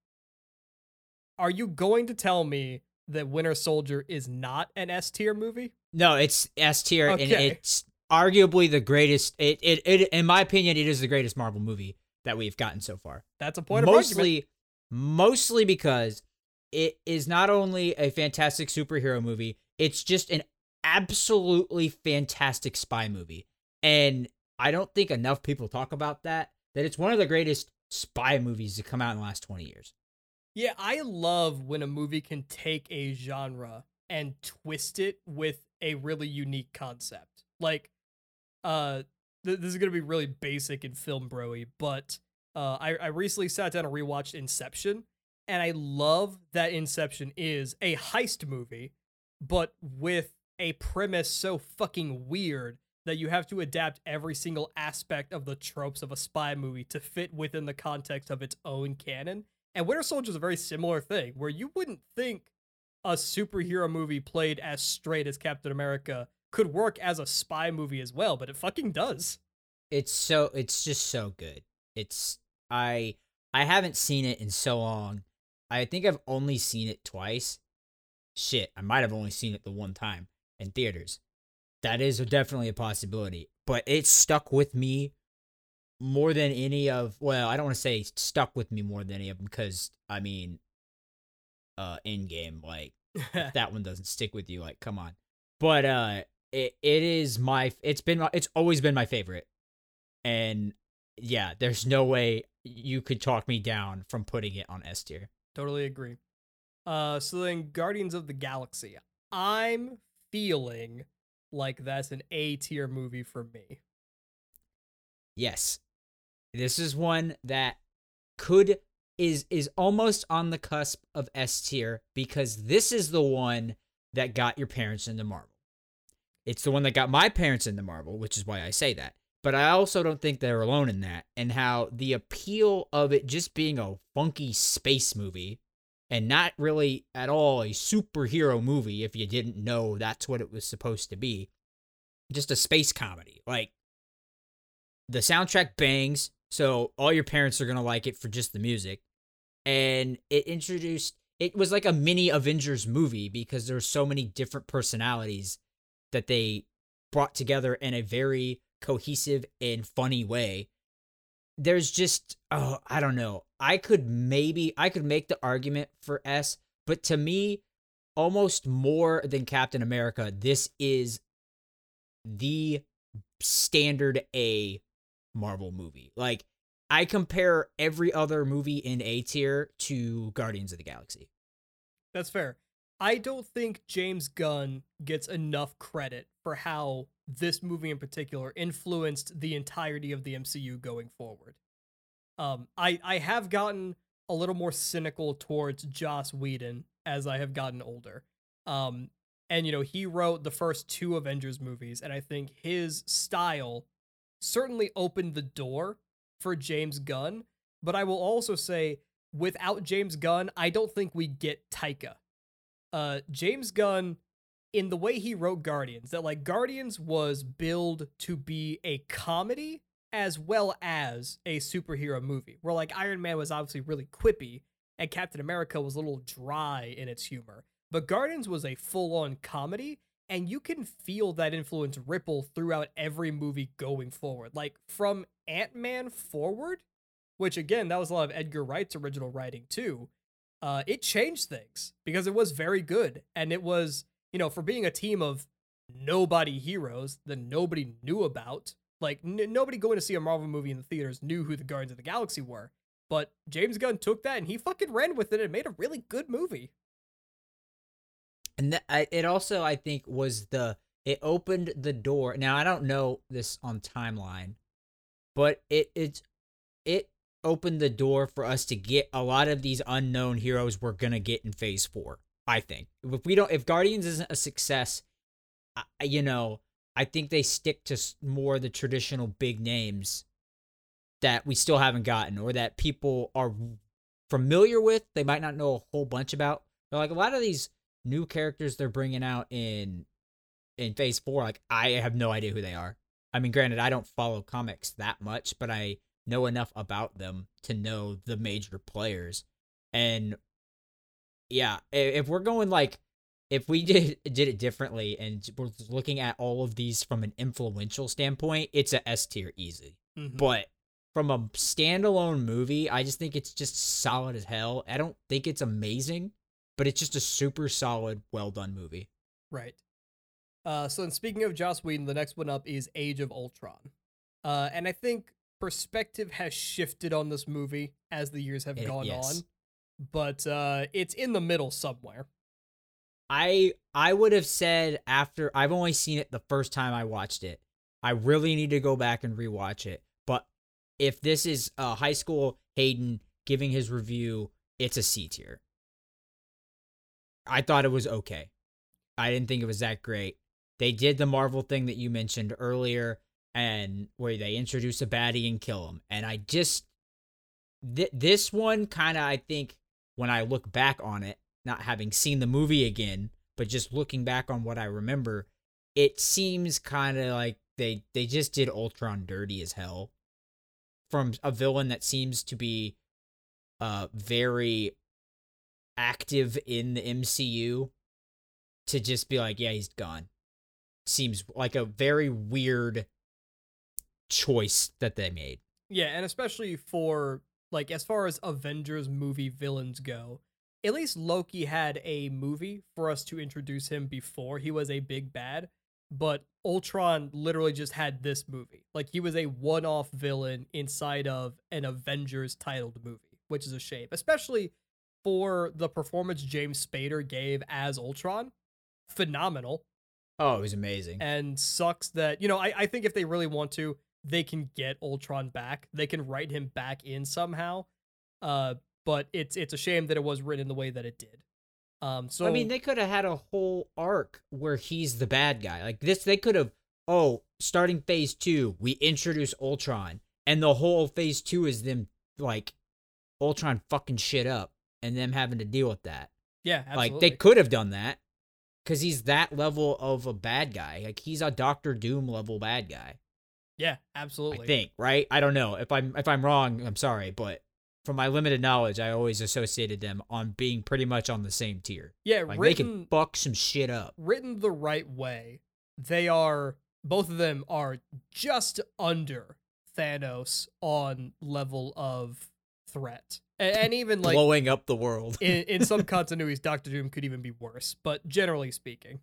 are you going to tell me that Winter Soldier is not an S tier movie? No, it's S tier, and it's arguably the greatest. It, it, it, in my opinion, it is the greatest Marvel movie that we've gotten so far. That's a point of argument. mostly, mostly because it is not only a fantastic superhero movie, it's just an absolutely fantastic spy movie. And I don't think enough people talk about that. That it's one of the greatest spy movies to come out in the last twenty years. Yeah, I love when a movie can take a genre and twist it with a really unique concept. Like, uh, th- this is gonna be really basic and film broy, but uh, I I recently sat down and rewatched Inception, and I love that Inception is a heist movie, but with a premise so fucking weird that you have to adapt every single aspect of the tropes of a spy movie to fit within the context of its own canon. And Winter Soldier is a very similar thing, where you wouldn't think a superhero movie played as straight as Captain America could work as a spy movie as well, but it fucking does. It's so it's just so good. It's I I haven't seen it in so long. I think I've only seen it twice. Shit, I might have only seen it the one time in theaters. That is definitely a possibility, but it stuck with me more than any of well, I don't want to say stuck with me more than any of them because I mean uh Endgame like if that one doesn't stick with you like come on but uh it, it is my it's been my- it's always been my favorite and yeah there's no way you could talk me down from putting it on s tier Totally agree. Uh, so then Guardians of the Galaxy. I'm feeling like that's an A tier movie for me. yes this is one that could is is almost on the cusp of s tier because this is the one that got your parents into marvel. It's the one that got my parents into marvel which is why i say that. But i also don't think they're alone in that and how the appeal of it just being a funky space movie and not really at all a superhero movie if you didn't know that's what it was supposed to be. Just a space comedy. Like the soundtrack bangs so all your parents are gonna like it for just the music and it introduced it was like a mini avengers movie because there were so many different personalities that they brought together in a very cohesive and funny way there's just oh I don't know. I could maybe I could make the argument for S, but to me, almost more than Captain America, this is the standard A Marvel movie. Like I compare every other movie in A tier to Guardians of the Galaxy. That's fair. I don't think James Gunn gets enough credit for how this movie in particular influenced the entirety of the MCU going forward. Um, I I have gotten a little more cynical towards Joss Whedon as I have gotten older. Um, and you know he wrote the first two Avengers movies, and I think his style certainly opened the door for James Gunn. But I will also say, without James Gunn, I don't think we get Taika uh James Gunn in the way he wrote Guardians that like Guardians was billed to be a comedy as well as a superhero movie. Where like Iron Man was obviously really quippy and Captain America was a little dry in its humor. But Guardians was a full-on comedy and you can feel that influence ripple throughout every movie going forward. Like from Ant-Man forward, which again, that was a lot of Edgar Wright's original writing too uh, it changed things because it was very good. And it was, you know, for being a team of nobody heroes that nobody knew about, like n- nobody going to see a Marvel movie in the theaters knew who the Guardians of the Galaxy were. But James Gunn took that and he fucking ran with it and made a really good movie. And that, it also, I think, was the it opened the door. Now I don't know this on timeline, but it it it opened the door for us to get a lot of these unknown heroes we're gonna get in Phase Four. I think if we don't, if Guardians isn't a success, I, you know, I think they stick to more of the traditional big names that we still haven't gotten or that people are familiar with. They might not know a whole bunch about. Like a lot of these new characters they're bringing out in in Phase Four, like I have no idea who they are. I mean, granted, I don't follow comics that much, but I know enough about them to know the major players. And yeah, if we're going like if we did did it differently and we're looking at all of these from an influential standpoint, it's a S tier easy. Mm-hmm. But from a standalone movie, I just think it's just solid as hell. I don't think it's amazing, but it's just a super solid, well done movie. Right. Uh, so, then speaking of Joss Whedon, the next one up is Age of Ultron. Uh, and I think perspective has shifted on this movie as the years have it, gone yes. on, but uh, it's in the middle somewhere. I I would have said after I've only seen it the first time I watched it. I really need to go back and rewatch it. But if this is uh, high school Hayden giving his review, it's a C tier. I thought it was okay. I didn't think it was that great. They did the Marvel thing that you mentioned earlier and where they introduce a baddie and kill him. And I just th- this one kind of I think when I look back on it, not having seen the movie again, but just looking back on what I remember, it seems kind of like they they just did Ultron dirty as hell from a villain that seems to be uh very active in the MCU to just be like, yeah, he's gone. Seems like a very weird choice that they made. Yeah, and especially for like as far as Avengers movie villains go, at least Loki had a movie for us to introduce him before he was a big bad, but Ultron literally just had this movie. Like he was a one-off villain inside of an Avengers titled movie, which is a shame, especially for the performance James Spader gave as Ultron. Phenomenal. Oh, it was amazing. And sucks that, you know, I, I think if they really want to, they can get Ultron back. They can write him back in somehow. Uh, but it's it's a shame that it was written in the way that it did. Um, so I mean, they could have had a whole arc where he's the bad guy. Like this, they could have. Oh, starting phase two, we introduce Ultron, and the whole phase two is them like Ultron fucking shit up and them having to deal with that. Yeah, absolutely. like they could have done that because he's that level of a bad guy. Like he's a Doctor Doom level bad guy. Yeah, absolutely. I think, right? I don't know. If I'm if I'm wrong, I'm sorry, but from my limited knowledge, I always associated them on being pretty much on the same tier. Yeah, like written, they can fuck some shit up. Written the right way, they are both of them are just under Thanos on level of threat, and, and even like blowing up the world. in, in some continuities, Doctor Doom could even be worse. But generally speaking,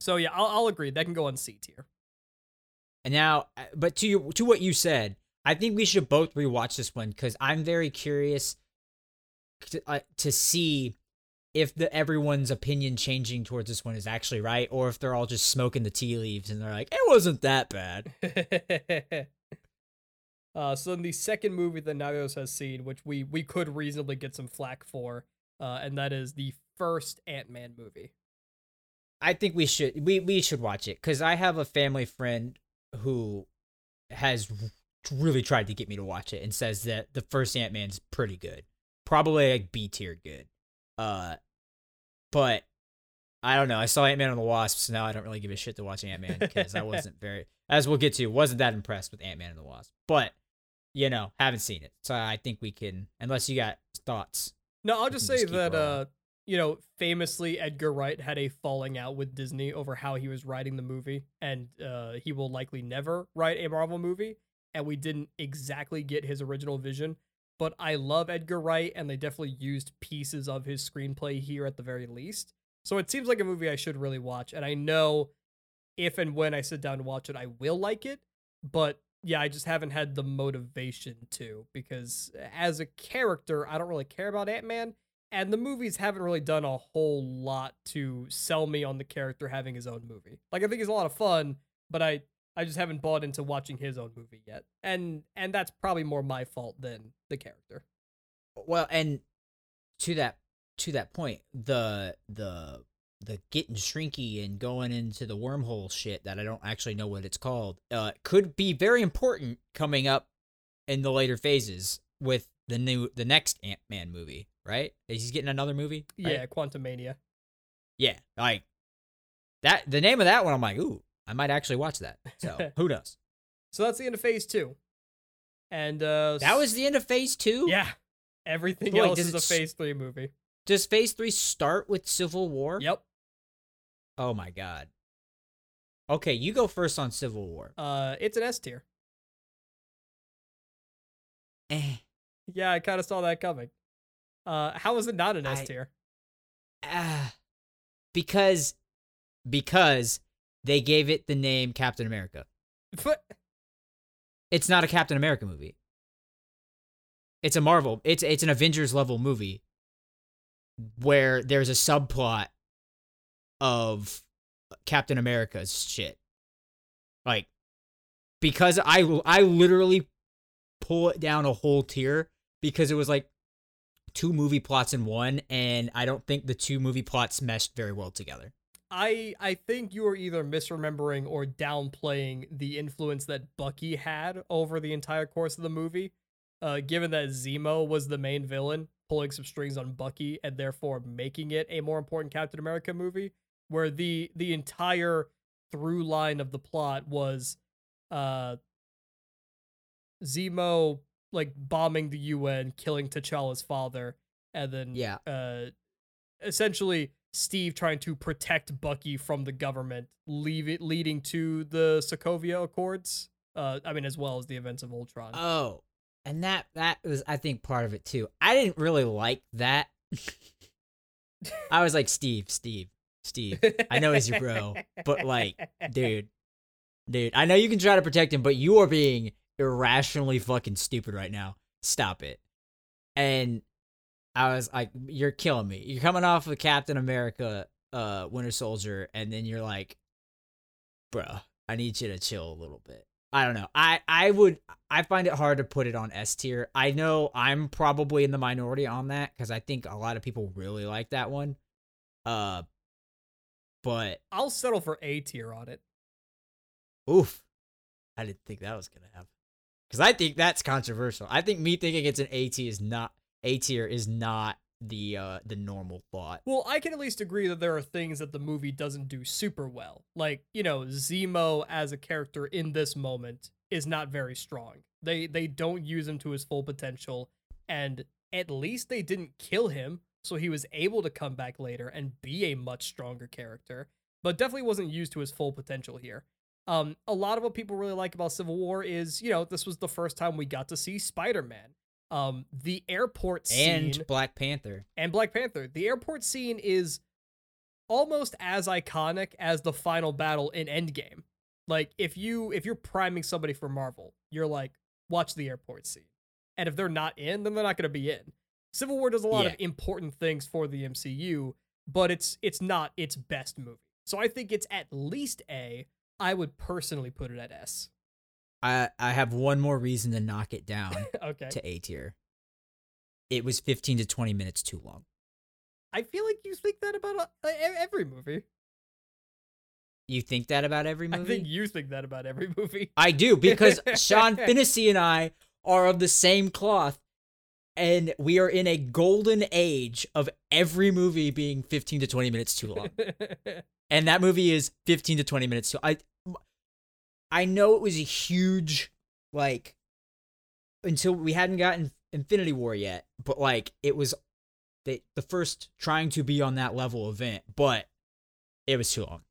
so yeah, I'll, I'll agree that can go on C tier. And now, uh, but to you, to what you said, I think we should both rewatch this one because I'm very curious to, uh, to see if the everyone's opinion changing towards this one is actually right, or if they're all just smoking the tea leaves and they're like, it wasn't that bad. uh, so then the second movie that Nagios has seen, which we we could reasonably get some flack for, uh, and that is the first Ant Man movie. I think we should we we should watch it because I have a family friend who has really tried to get me to watch it and says that the first Ant Man's pretty good, probably like B tier good. Uh, but I don't know. I saw Ant Man and the Wasp, so now I don't really give a shit to watch Ant Man because I wasn't very, as we'll get to, wasn't that impressed with Ant Man and the Wasp. But you know, haven't seen it, so I think we can. Unless you got thoughts. No, I'll just say just that rolling. uh, you know, famously Edgar Wright had a falling out with Disney over how he was writing the movie, and uh, he will likely never write a Marvel movie. And we didn't exactly get his original vision, but I love Edgar Wright, and they definitely used pieces of his screenplay here at the very least. So it seems like a movie I should really watch, and I know if and when I sit down to watch it, I will like it. But yeah, I just haven't had the motivation to because uh, as a character, I don't really care about Ant Man, and the movies haven't really done a whole lot to sell me on the character having his own movie. Like I think he's a lot of fun, but I I just haven't bought into watching his own movie yet, and and that's probably more my fault than the character. Well, and to that to that point, the the the getting shrinky and going into the wormhole shit that I don't actually know what it's called uh could be very important coming up in the later phases with the new the next Ant Man movie, right? He's getting another movie. right? Yeah, Quantumania. yeah, like that. The name of that one, I'm like, ooh, I might actually watch that. So who knows? So that's the end of Phase Two, and uh That was the end of Phase Two. yeah. Everything Wait, else is a Phase Three movie. Does Phase Three start with Civil War? Yep. Oh my god. Okay, you go first on Civil War. Uh, it's an S tier. Eh. Yeah, I kind of saw that coming. Uh, how is it not an S tier? Ah. because because they gave it the name Captain America. But It's not a Captain America movie. It's a Marvel. It's it's an Avengers level movie where there's a subplot of Captain America's shit. Like because I I literally pull it down a whole tier because it was like two movie plots in one and I don't think the two movie plots meshed very well together. I I think you are either misremembering or downplaying the influence that Bucky had over the entire course of the movie. Uh, given that Zemo was the main villain, pulling some strings on Bucky and therefore making it a more important Captain America movie, where the the entire through line of the plot was uh Zemo like bombing the UN, killing T'Challa's father, and then Yeah. uh essentially Steve trying to protect Bucky from the government, leave it leading to the Sokovia Accords. Uh, I mean, as well as the events of Ultron. Oh, and that that was I think part of it too. I didn't really like that. I was like, Steve, Steve, Steve. I know he's your bro, but like, dude, dude, I know you can try to protect him, but you are being irrationally fucking stupid right now. Stop it. And I was like, you're killing me. You're coming off of Captain America, uh, Winter Soldier, and then you're like, bruh, I need you to chill a little bit. I don't know. I I would I find it hard to put it on S tier. I know I'm probably in the minority on that because I think a lot of people really like that one. Uh, but I'll settle for A tier on it. oof, I didn't think that was gonna happen because I think that's controversial. I think me thinking it's an A tier is not A tier is not the uh the normal thought. Well, I can at least agree that there are things that the movie doesn't do super well. Like, you know, Zemo as a character in this moment is not very strong. They they don't use him to his full potential and at least they didn't kill him, so he was able to come back later and be a much stronger character, but definitely wasn't used to his full potential here. Um, a lot of what people really like about Civil War is, you know, this was the first time we got to see Spider-Man. Um, the airport scene And Black Panther. and Black Panther. The airport scene is almost as iconic as the final battle in Endgame. Like if you if you're priming somebody for Marvel, you're like, watch the airport scene. And if they're not in, then they're not gonna be in. Civil War does a lot of important things for the MCU, but it's it's not its best movie. So I think it's at least A. I would personally put it at S. I I have one more reason to knock it down okay. to A tier. It was 15 to 20 minutes too long. I feel like you think that about uh, e- every movie. You think that about every movie? I think you think that about every movie. I do because Sean Fennessey and I are of the same cloth, and we are in a golden age of every movie being 15 to 20 minutes too long. and that movie is 15 to 20 minutes too. I I know it was a huge like until we hadn't gotten Infinity War yet, but like it was the the first trying to be on that level event, but it was too long.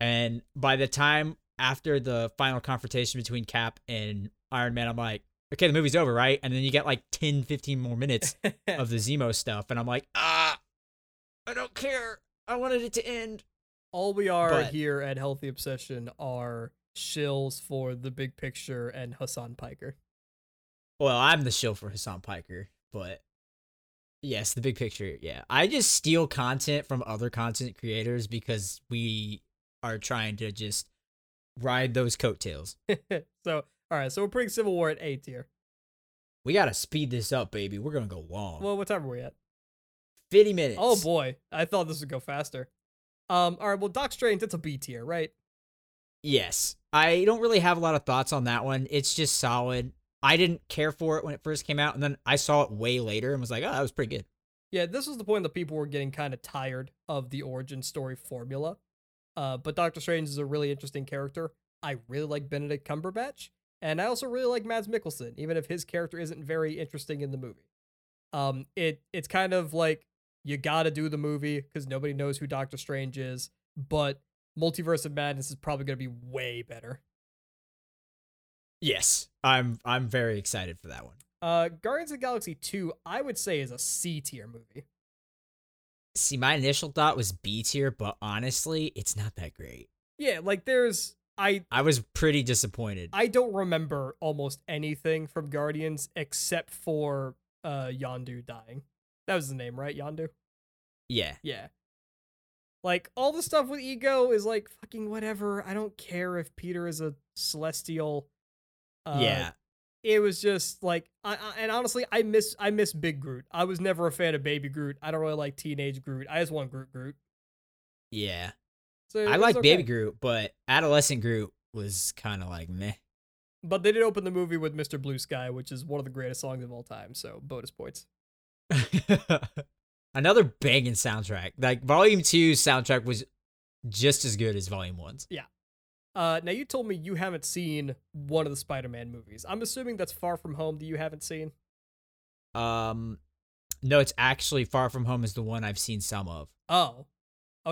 And by the time after the final confrontation between Cap and Iron Man, I'm like, okay, the movie's over, right? And then you get like 10, 15 more minutes of the Zemo stuff, and I'm like, ah, I don't care. I wanted it to end. All we are But- here at Healthy Obsession are shills for the big picture and Hasan Piker. Well, I'm the shill for Hasan Piker, but yes, the big picture. Yeah, I just steal content from other content creators because we are trying to just ride those coattails. so, all right, so we're putting Civil War at A tier. We gotta speed this up, baby. We're gonna go long. Well, what time are we at? 50 minutes. Oh boy, I thought this would go faster. Um, all right, well, Doc Strange, it's a B tier, right? Yes. I don't really have a lot of thoughts on that one. It's just solid. I didn't care for it when it first came out, and then I saw it way later and was like, oh, that was pretty good. Yeah, this was the point that people were getting kind of tired of the origin story formula. Uh, but Doctor Strange is a really interesting character. I really like Benedict Cumberbatch, and I also really like Mads Mikkelsen, even if his character isn't very interesting in the movie. Um, it it's kind of like you gotta do the movie because nobody knows who Doctor Strange is, but Multiverse of Madness is probably gonna be way better. Yes. I'm I'm very excited for that one. Uh, Guardians of the Galaxy 2, I would say, is a C tier movie. See, my initial thought was B tier, but honestly, it's not that great. Yeah, like there's I I was pretty disappointed. I don't remember almost anything from Guardians except for uh Yondu dying. That was the name, right? Yondu? yeah. Yeah. Like all the stuff with ego is like fucking whatever. I don't care if Peter is a celestial. Uh, yeah. It was just like I, I and honestly I miss I miss Big Groot. I was never a fan of Baby Groot. I don't really like teenage Groot. I just want Groot Groot. Yeah. So I like was Baby okay. Groot, but adolescent Groot was kind of like meh. But they did open the movie with Mr. Blue Sky, which is one of the greatest songs of all time. So bonus points. Another banging soundtrack. Like Volume 2's soundtrack was just as good as Volume 1's. Yeah. Uh, now you told me you haven't seen one of the Spider-Man movies. I'm assuming that's Far From Home that you haven't seen. Um no, it's actually Far From Home is the one I've seen some of. Oh,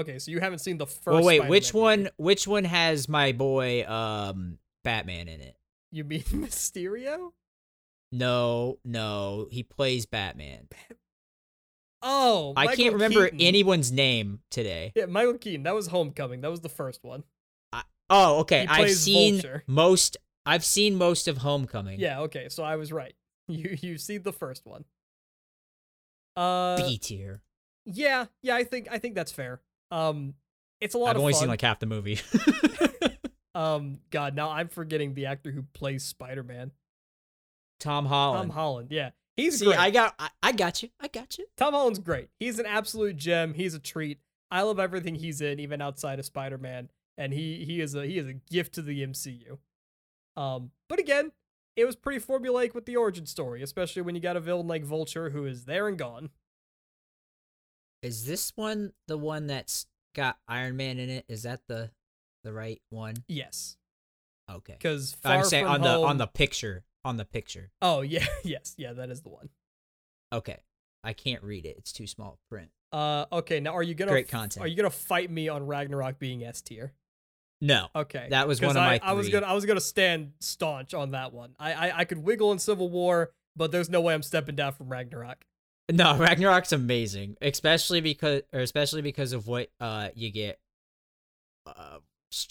okay. So you haven't seen the first. well, wait, Spider-Man which movie. one which one has my boy um Batman in it? You mean Mysterio? No, no, he plays Batman. Oh, I can't remember Keaton. anyone's name today. Yeah, Michael Keaton. That was Homecoming. That was the first one. Oh, okay. I've seen Vulture. most I've seen most of Homecoming. Yeah. Okay. So I was right. You you see the first one. Uh. B tier. Yeah. Yeah. I think I think that's fair. Um. It's a lot I've only fun. seen like half the movie. um. God. Now I'm forgetting the actor who plays Spider-Man. Tom Holland. Tom Holland. Yeah. He's See, great. I got I, I got you. I got you. Tom Holland's great. He's an absolute gem. He's a treat. I love everything he's in, even outside of Spider Man, and he he is a he is a gift to the MCU. Um, but again, it was pretty formulaic with the origin story, especially when you got a villain like Vulture who is there and gone. Is this one the one that's got Iron Man in it? Is that the the right one? Yes, Okay. because I'm saying on the on the picture. On the picture. oh yeah yes yeah that is the one. Okay. I can't read it. It's too small print. Uh, okay, now are you gonna Great content. Are you gonna fight me on Ragnarok being S tier? No, Okay, that was one of my. I, I was gonna I was gonna stand staunch on that one. I, I I could wiggle in Civil War, but there's no way I'm stepping down from Ragnarok. No, Ragnarok's amazing, especially because, or especially because of what uh you get. Uh,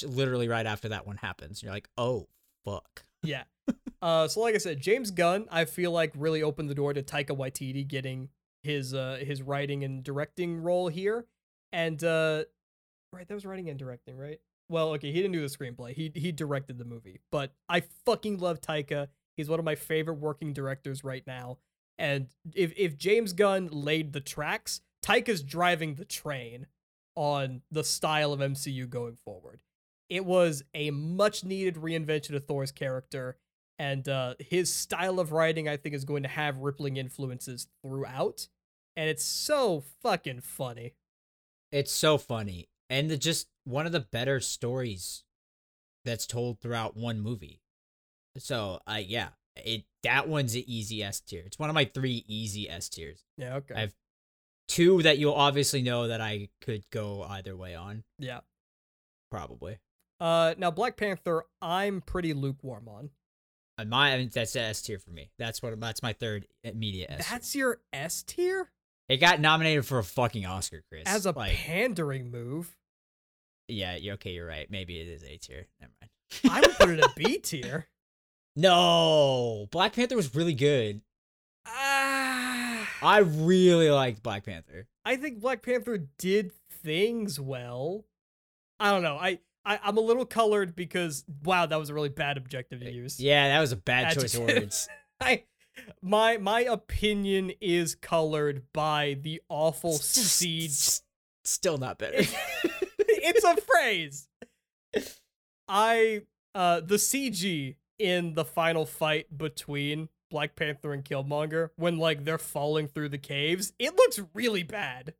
literally right after that one happens, you're like, oh fuck. Yeah. uh, so like I said, James Gunn, I feel like really opened the door to Taika Waititi getting his uh his writing and directing role here, and uh, right, that was writing and directing, right? Well, okay, he didn't do the screenplay. He he directed the movie, but I fucking love Taika. He's one of my favorite working directors right now. And if if James Gunn laid the tracks, Taika's driving the train on the style of MCU going forward. It was a much needed reinvention of Thor's character, and uh, his style of writing, I think, is going to have rippling influences throughout. And it's so fucking funny. It's so funny, and the, just one of the better stories that's told throughout one movie. So, uh, yeah, it that one's an easy S tier. It's one of my three easy S tiers. Yeah, okay. I've- Two that you'll obviously know that I could go either way on, yeah. probably. Uh, now Black Panther, I'm pretty lukewarm on. Uh, My I mean, that's a S tier for me. That's what that's my third media S. tier. That's your S tier It got nominated for a fucking Oscar, Chris. as a like, pandering move. yeah, you're okay. You're right. Maybe it is A tier. Never mind. I would put it at B tier. No, Black Panther was really good. Ah, I really liked Black Panther. I think Black Panther did things well. I don't know. I, I I'm a little colored because wow, that was a really bad objective to use. Yeah, that was a bad choice of words. I my my opinion is colored by the awful Still- siege. s- Still not better. it's a phrase. I uh the CG in the final fight between Black Panther and Killmonger when like they're falling through the caves, it looks really bad.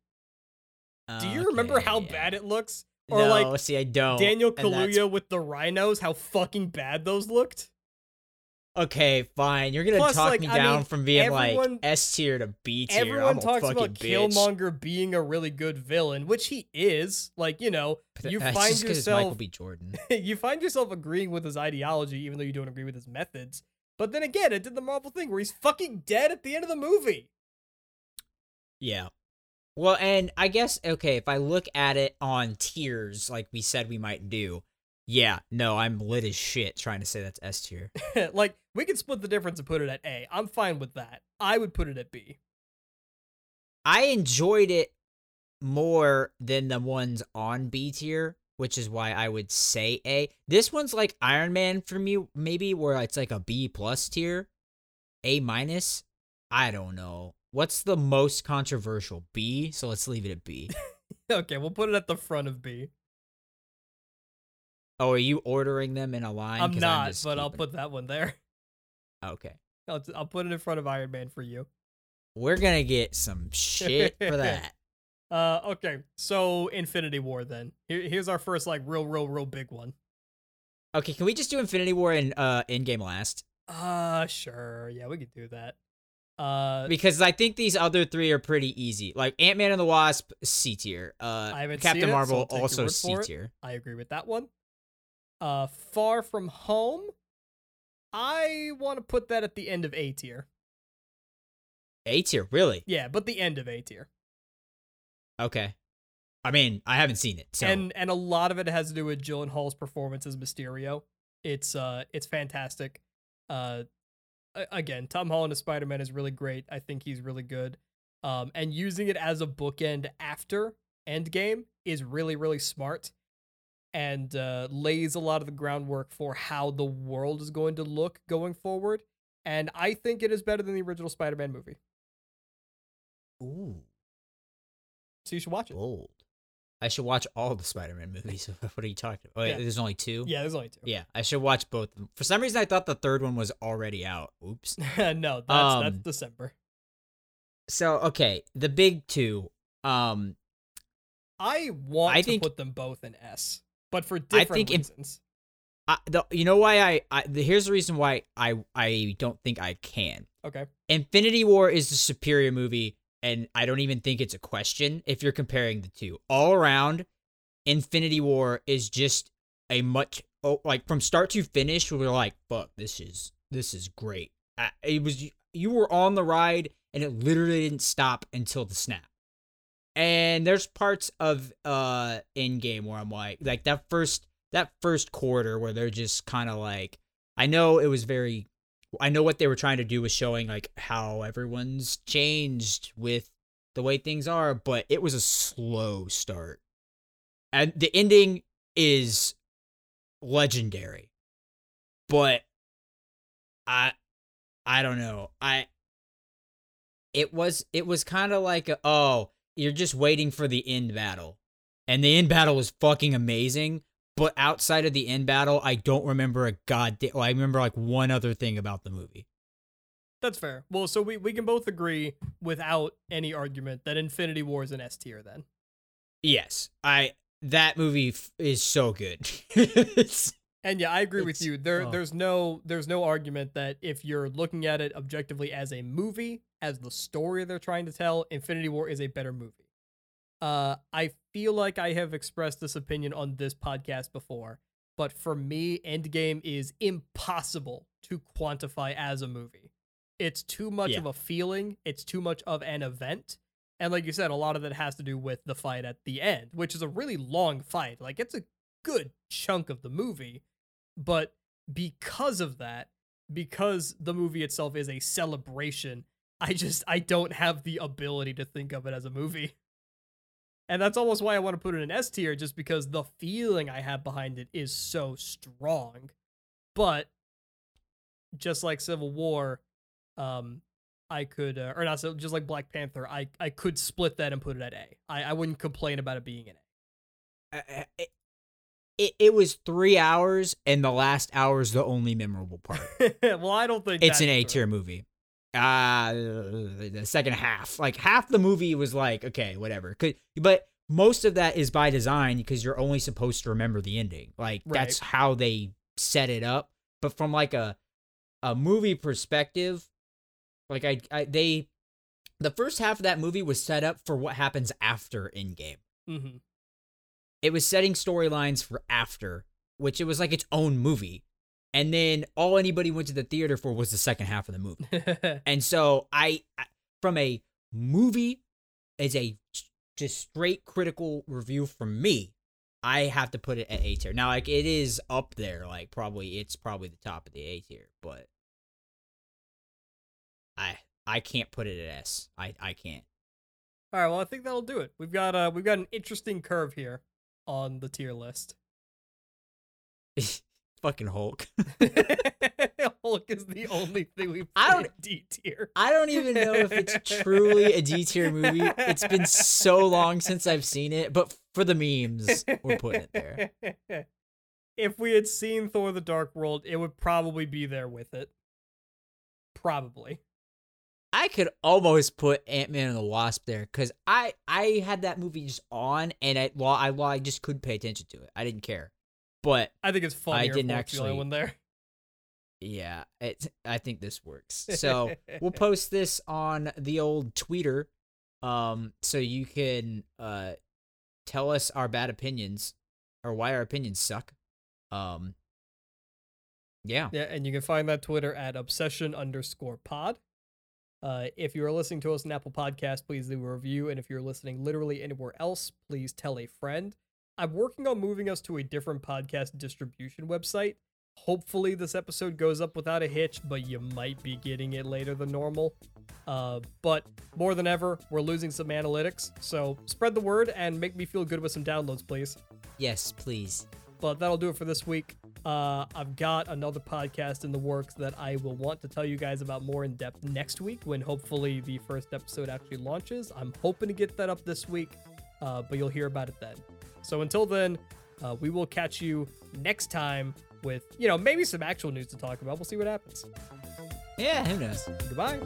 Do you remember how Okay, bad it looks? Or no, like see, I don't. Daniel Kaluuya with the rhinos, how fucking bad those looked? Okay, fine. You're gonna Plus, talk like, me I down mean, from being everyone- like S tier to B tier. Everyone I'm talks about bitch. Killmonger being a really good villain, which he is. Like, you know, But you find it's Michael yourself B. Jordan. you find yourself agreeing with his ideology, even though you don't agree with his methods. But then again, it did the Marvel thing where he's fucking dead at the end of the movie. Yeah. Well, and I guess okay, if I look at it on tiers, like we said we might do, yeah, no, I'm lit as shit trying to say that's S tier. like, we can split the difference and put it at A. I'm fine with that. I would put it at B. I enjoyed it more than the ones on B tier, which is why I would say A. This one's like Iron Man for me, maybe where it's like a B plus tier, A minus. I don't know. What's the most controversial? B. So let's leave it at B. Okay, we'll put it at the front of B. oh, are you ordering them in a line? I'm not, just but I'll put that one there. Okay. I'll, I'll put it in front of Iron Man for you. We're gonna get some shit for that. Uh, okay, so Infinity War then. Here, here's our first like real, real, real big one. Okay, can we just do Infinity War and uh Endgame last? Uh, sure, yeah, we could do that. Uh, Because I think these other three are pretty easy. Like Ant Man and the Wasp, C tier. Uh, Captain it, so Marvel your also C tier. I agree with that one. Uh, Far From Home. I want to put that at the end of A tier. A tier, really? Yeah, but the end of A tier. Okay. I mean, I haven't seen it, so And and a lot of it has to do with Gyllenhaal's performance as Mysterio. It's uh it's fantastic. Uh again, Tom Holland as Spider-Man is really great. I think he's really good. Um and using it as a bookend after Endgame is really really smart and uh lays a lot of the groundwork for how the world is going to look going forward. And I think it is better than the original Spider-Man movie. ooh, So you should watch it. bold. I should watch all the Spider-Man movies. what are you talking about? Wait, Yeah. there's only two. Yeah, there's only two. Yeah, I should watch both. of them. For some reason, I thought the third one was already out. Oops. no, that's that's Um, December. So okay, the big two. Um, I want I to think- put them both in S, but for different think in- reasons. I, the, you know why I, I the, here's the reason why I I don't think I can. okay. Infinity War is the superior movie, and I don't even think it's a question if you're comparing the two. All around, Infinity War is just a much oh, like from start to finish. We were like, "Fuck, this is this is great." Uh, it was you were on the ride, and it literally didn't stop until the snap. And there's parts of uh Endgame where I'm like, like that first that first quarter where they're just kind of like, I know it was very, I know what they were trying to do was showing like how everyone's changed with the way things are, but it was a slow start. And the ending is legendary. But I I don't know. I it was it was kind of like a, oh, you're just waiting for the end battle. And the end battle was fucking amazing, but outside of the end battle, I don't remember a goddamn well, I remember like one other thing about the movie. That's fair. Well, so we, we can both agree without any argument that Infinity War is an S tier then. Yes. I that movie f- is so good. and yeah, I agree with you. There oh. there's no there's no argument that if you're looking at it objectively as a movie, as the story they're trying to tell, Infinity War is a better movie. Uh I feel like I have expressed this opinion on this podcast before, but for me Endgame is impossible to quantify as a movie. It's too much Yeah. of a feeling, it's too much of an event. And like you said, a lot of that has to do with the fight at the end, which is a really long fight. Like it's a good chunk of the movie, but because of that, because the movie itself is a celebration, I just I don't have the ability to think of it as a movie. And that's almost why I want to put it in S tier, just because the feeling I have behind it is so strong. But just like Civil War, um, I could, uh, or not, so just like Black Panther, I I could split that and put it at A. I I wouldn't complain about it being an Uh, it, it, it was three hours, and the last hour is the only memorable part. Well, I don't think it's an A tier movie. Uh the second half, like half the movie was like okay, whatever. Could but most of that is by design because you're only supposed to remember the ending. Like that's how they set it up. But from like a a movie perspective, like I, I they the first half of that movie was set up for what happens after Endgame. Mhm. It was setting storylines for after, which it was like its own movie. And then all anybody went to the theater for was the second half of the movie. And so I, from a movie as a just straight critical review from me, I have to put it at A tier. Now like it is up there, like probably it's probably the top of the A tier, but I I can't put it at S. I I can't. All right, well, I think that'll do it. We've got uh we've got an interesting curve here on the tier list. Fucking Hulk. Hulk is the only thing we've I don't- in D tier. I don't even know if it's truly a D tier movie. It's been so long since I've seen it, but for the memes, we're putting it there. if we had seen Thor: The Dark World, it would probably be there with it. Probably. I could almost put Ant Man and the Wasp there because I I had that movie just on and I well I well I just couldn't pay attention to it. I didn't care, but I think it's funnier. didn't if Hulk's the actually- one there. yeah, it I think this works. So we'll post this on the old Twitter, um, so you can uh tell us our bad opinions or why our opinions suck. Um, yeah, Yeah, and you can find that Twitter at obsession underscore pod. Uh, if you are listening to us on Apple Podcast, please leave a review. And if you're listening literally anywhere else, please tell a friend. I'm working on moving us to a different podcast distribution website. Hopefully, this episode goes up without a hitch, but you might be getting it later than normal. Uh, but more than ever, we're losing some analytics. So spread the word and make me feel good with some downloads, please. yes, please. But that'll do it for this week. Uh, I've got another podcast in the works that I will want to tell you guys about more in depth next week when hopefully the first episode actually launches. I'm hoping to get that up this week, uh, but you'll hear about it then. So until then, uh, we will catch you next time with, you know, maybe some actual news to talk about. We'll see what happens. Yeah, who knows? Goodbye.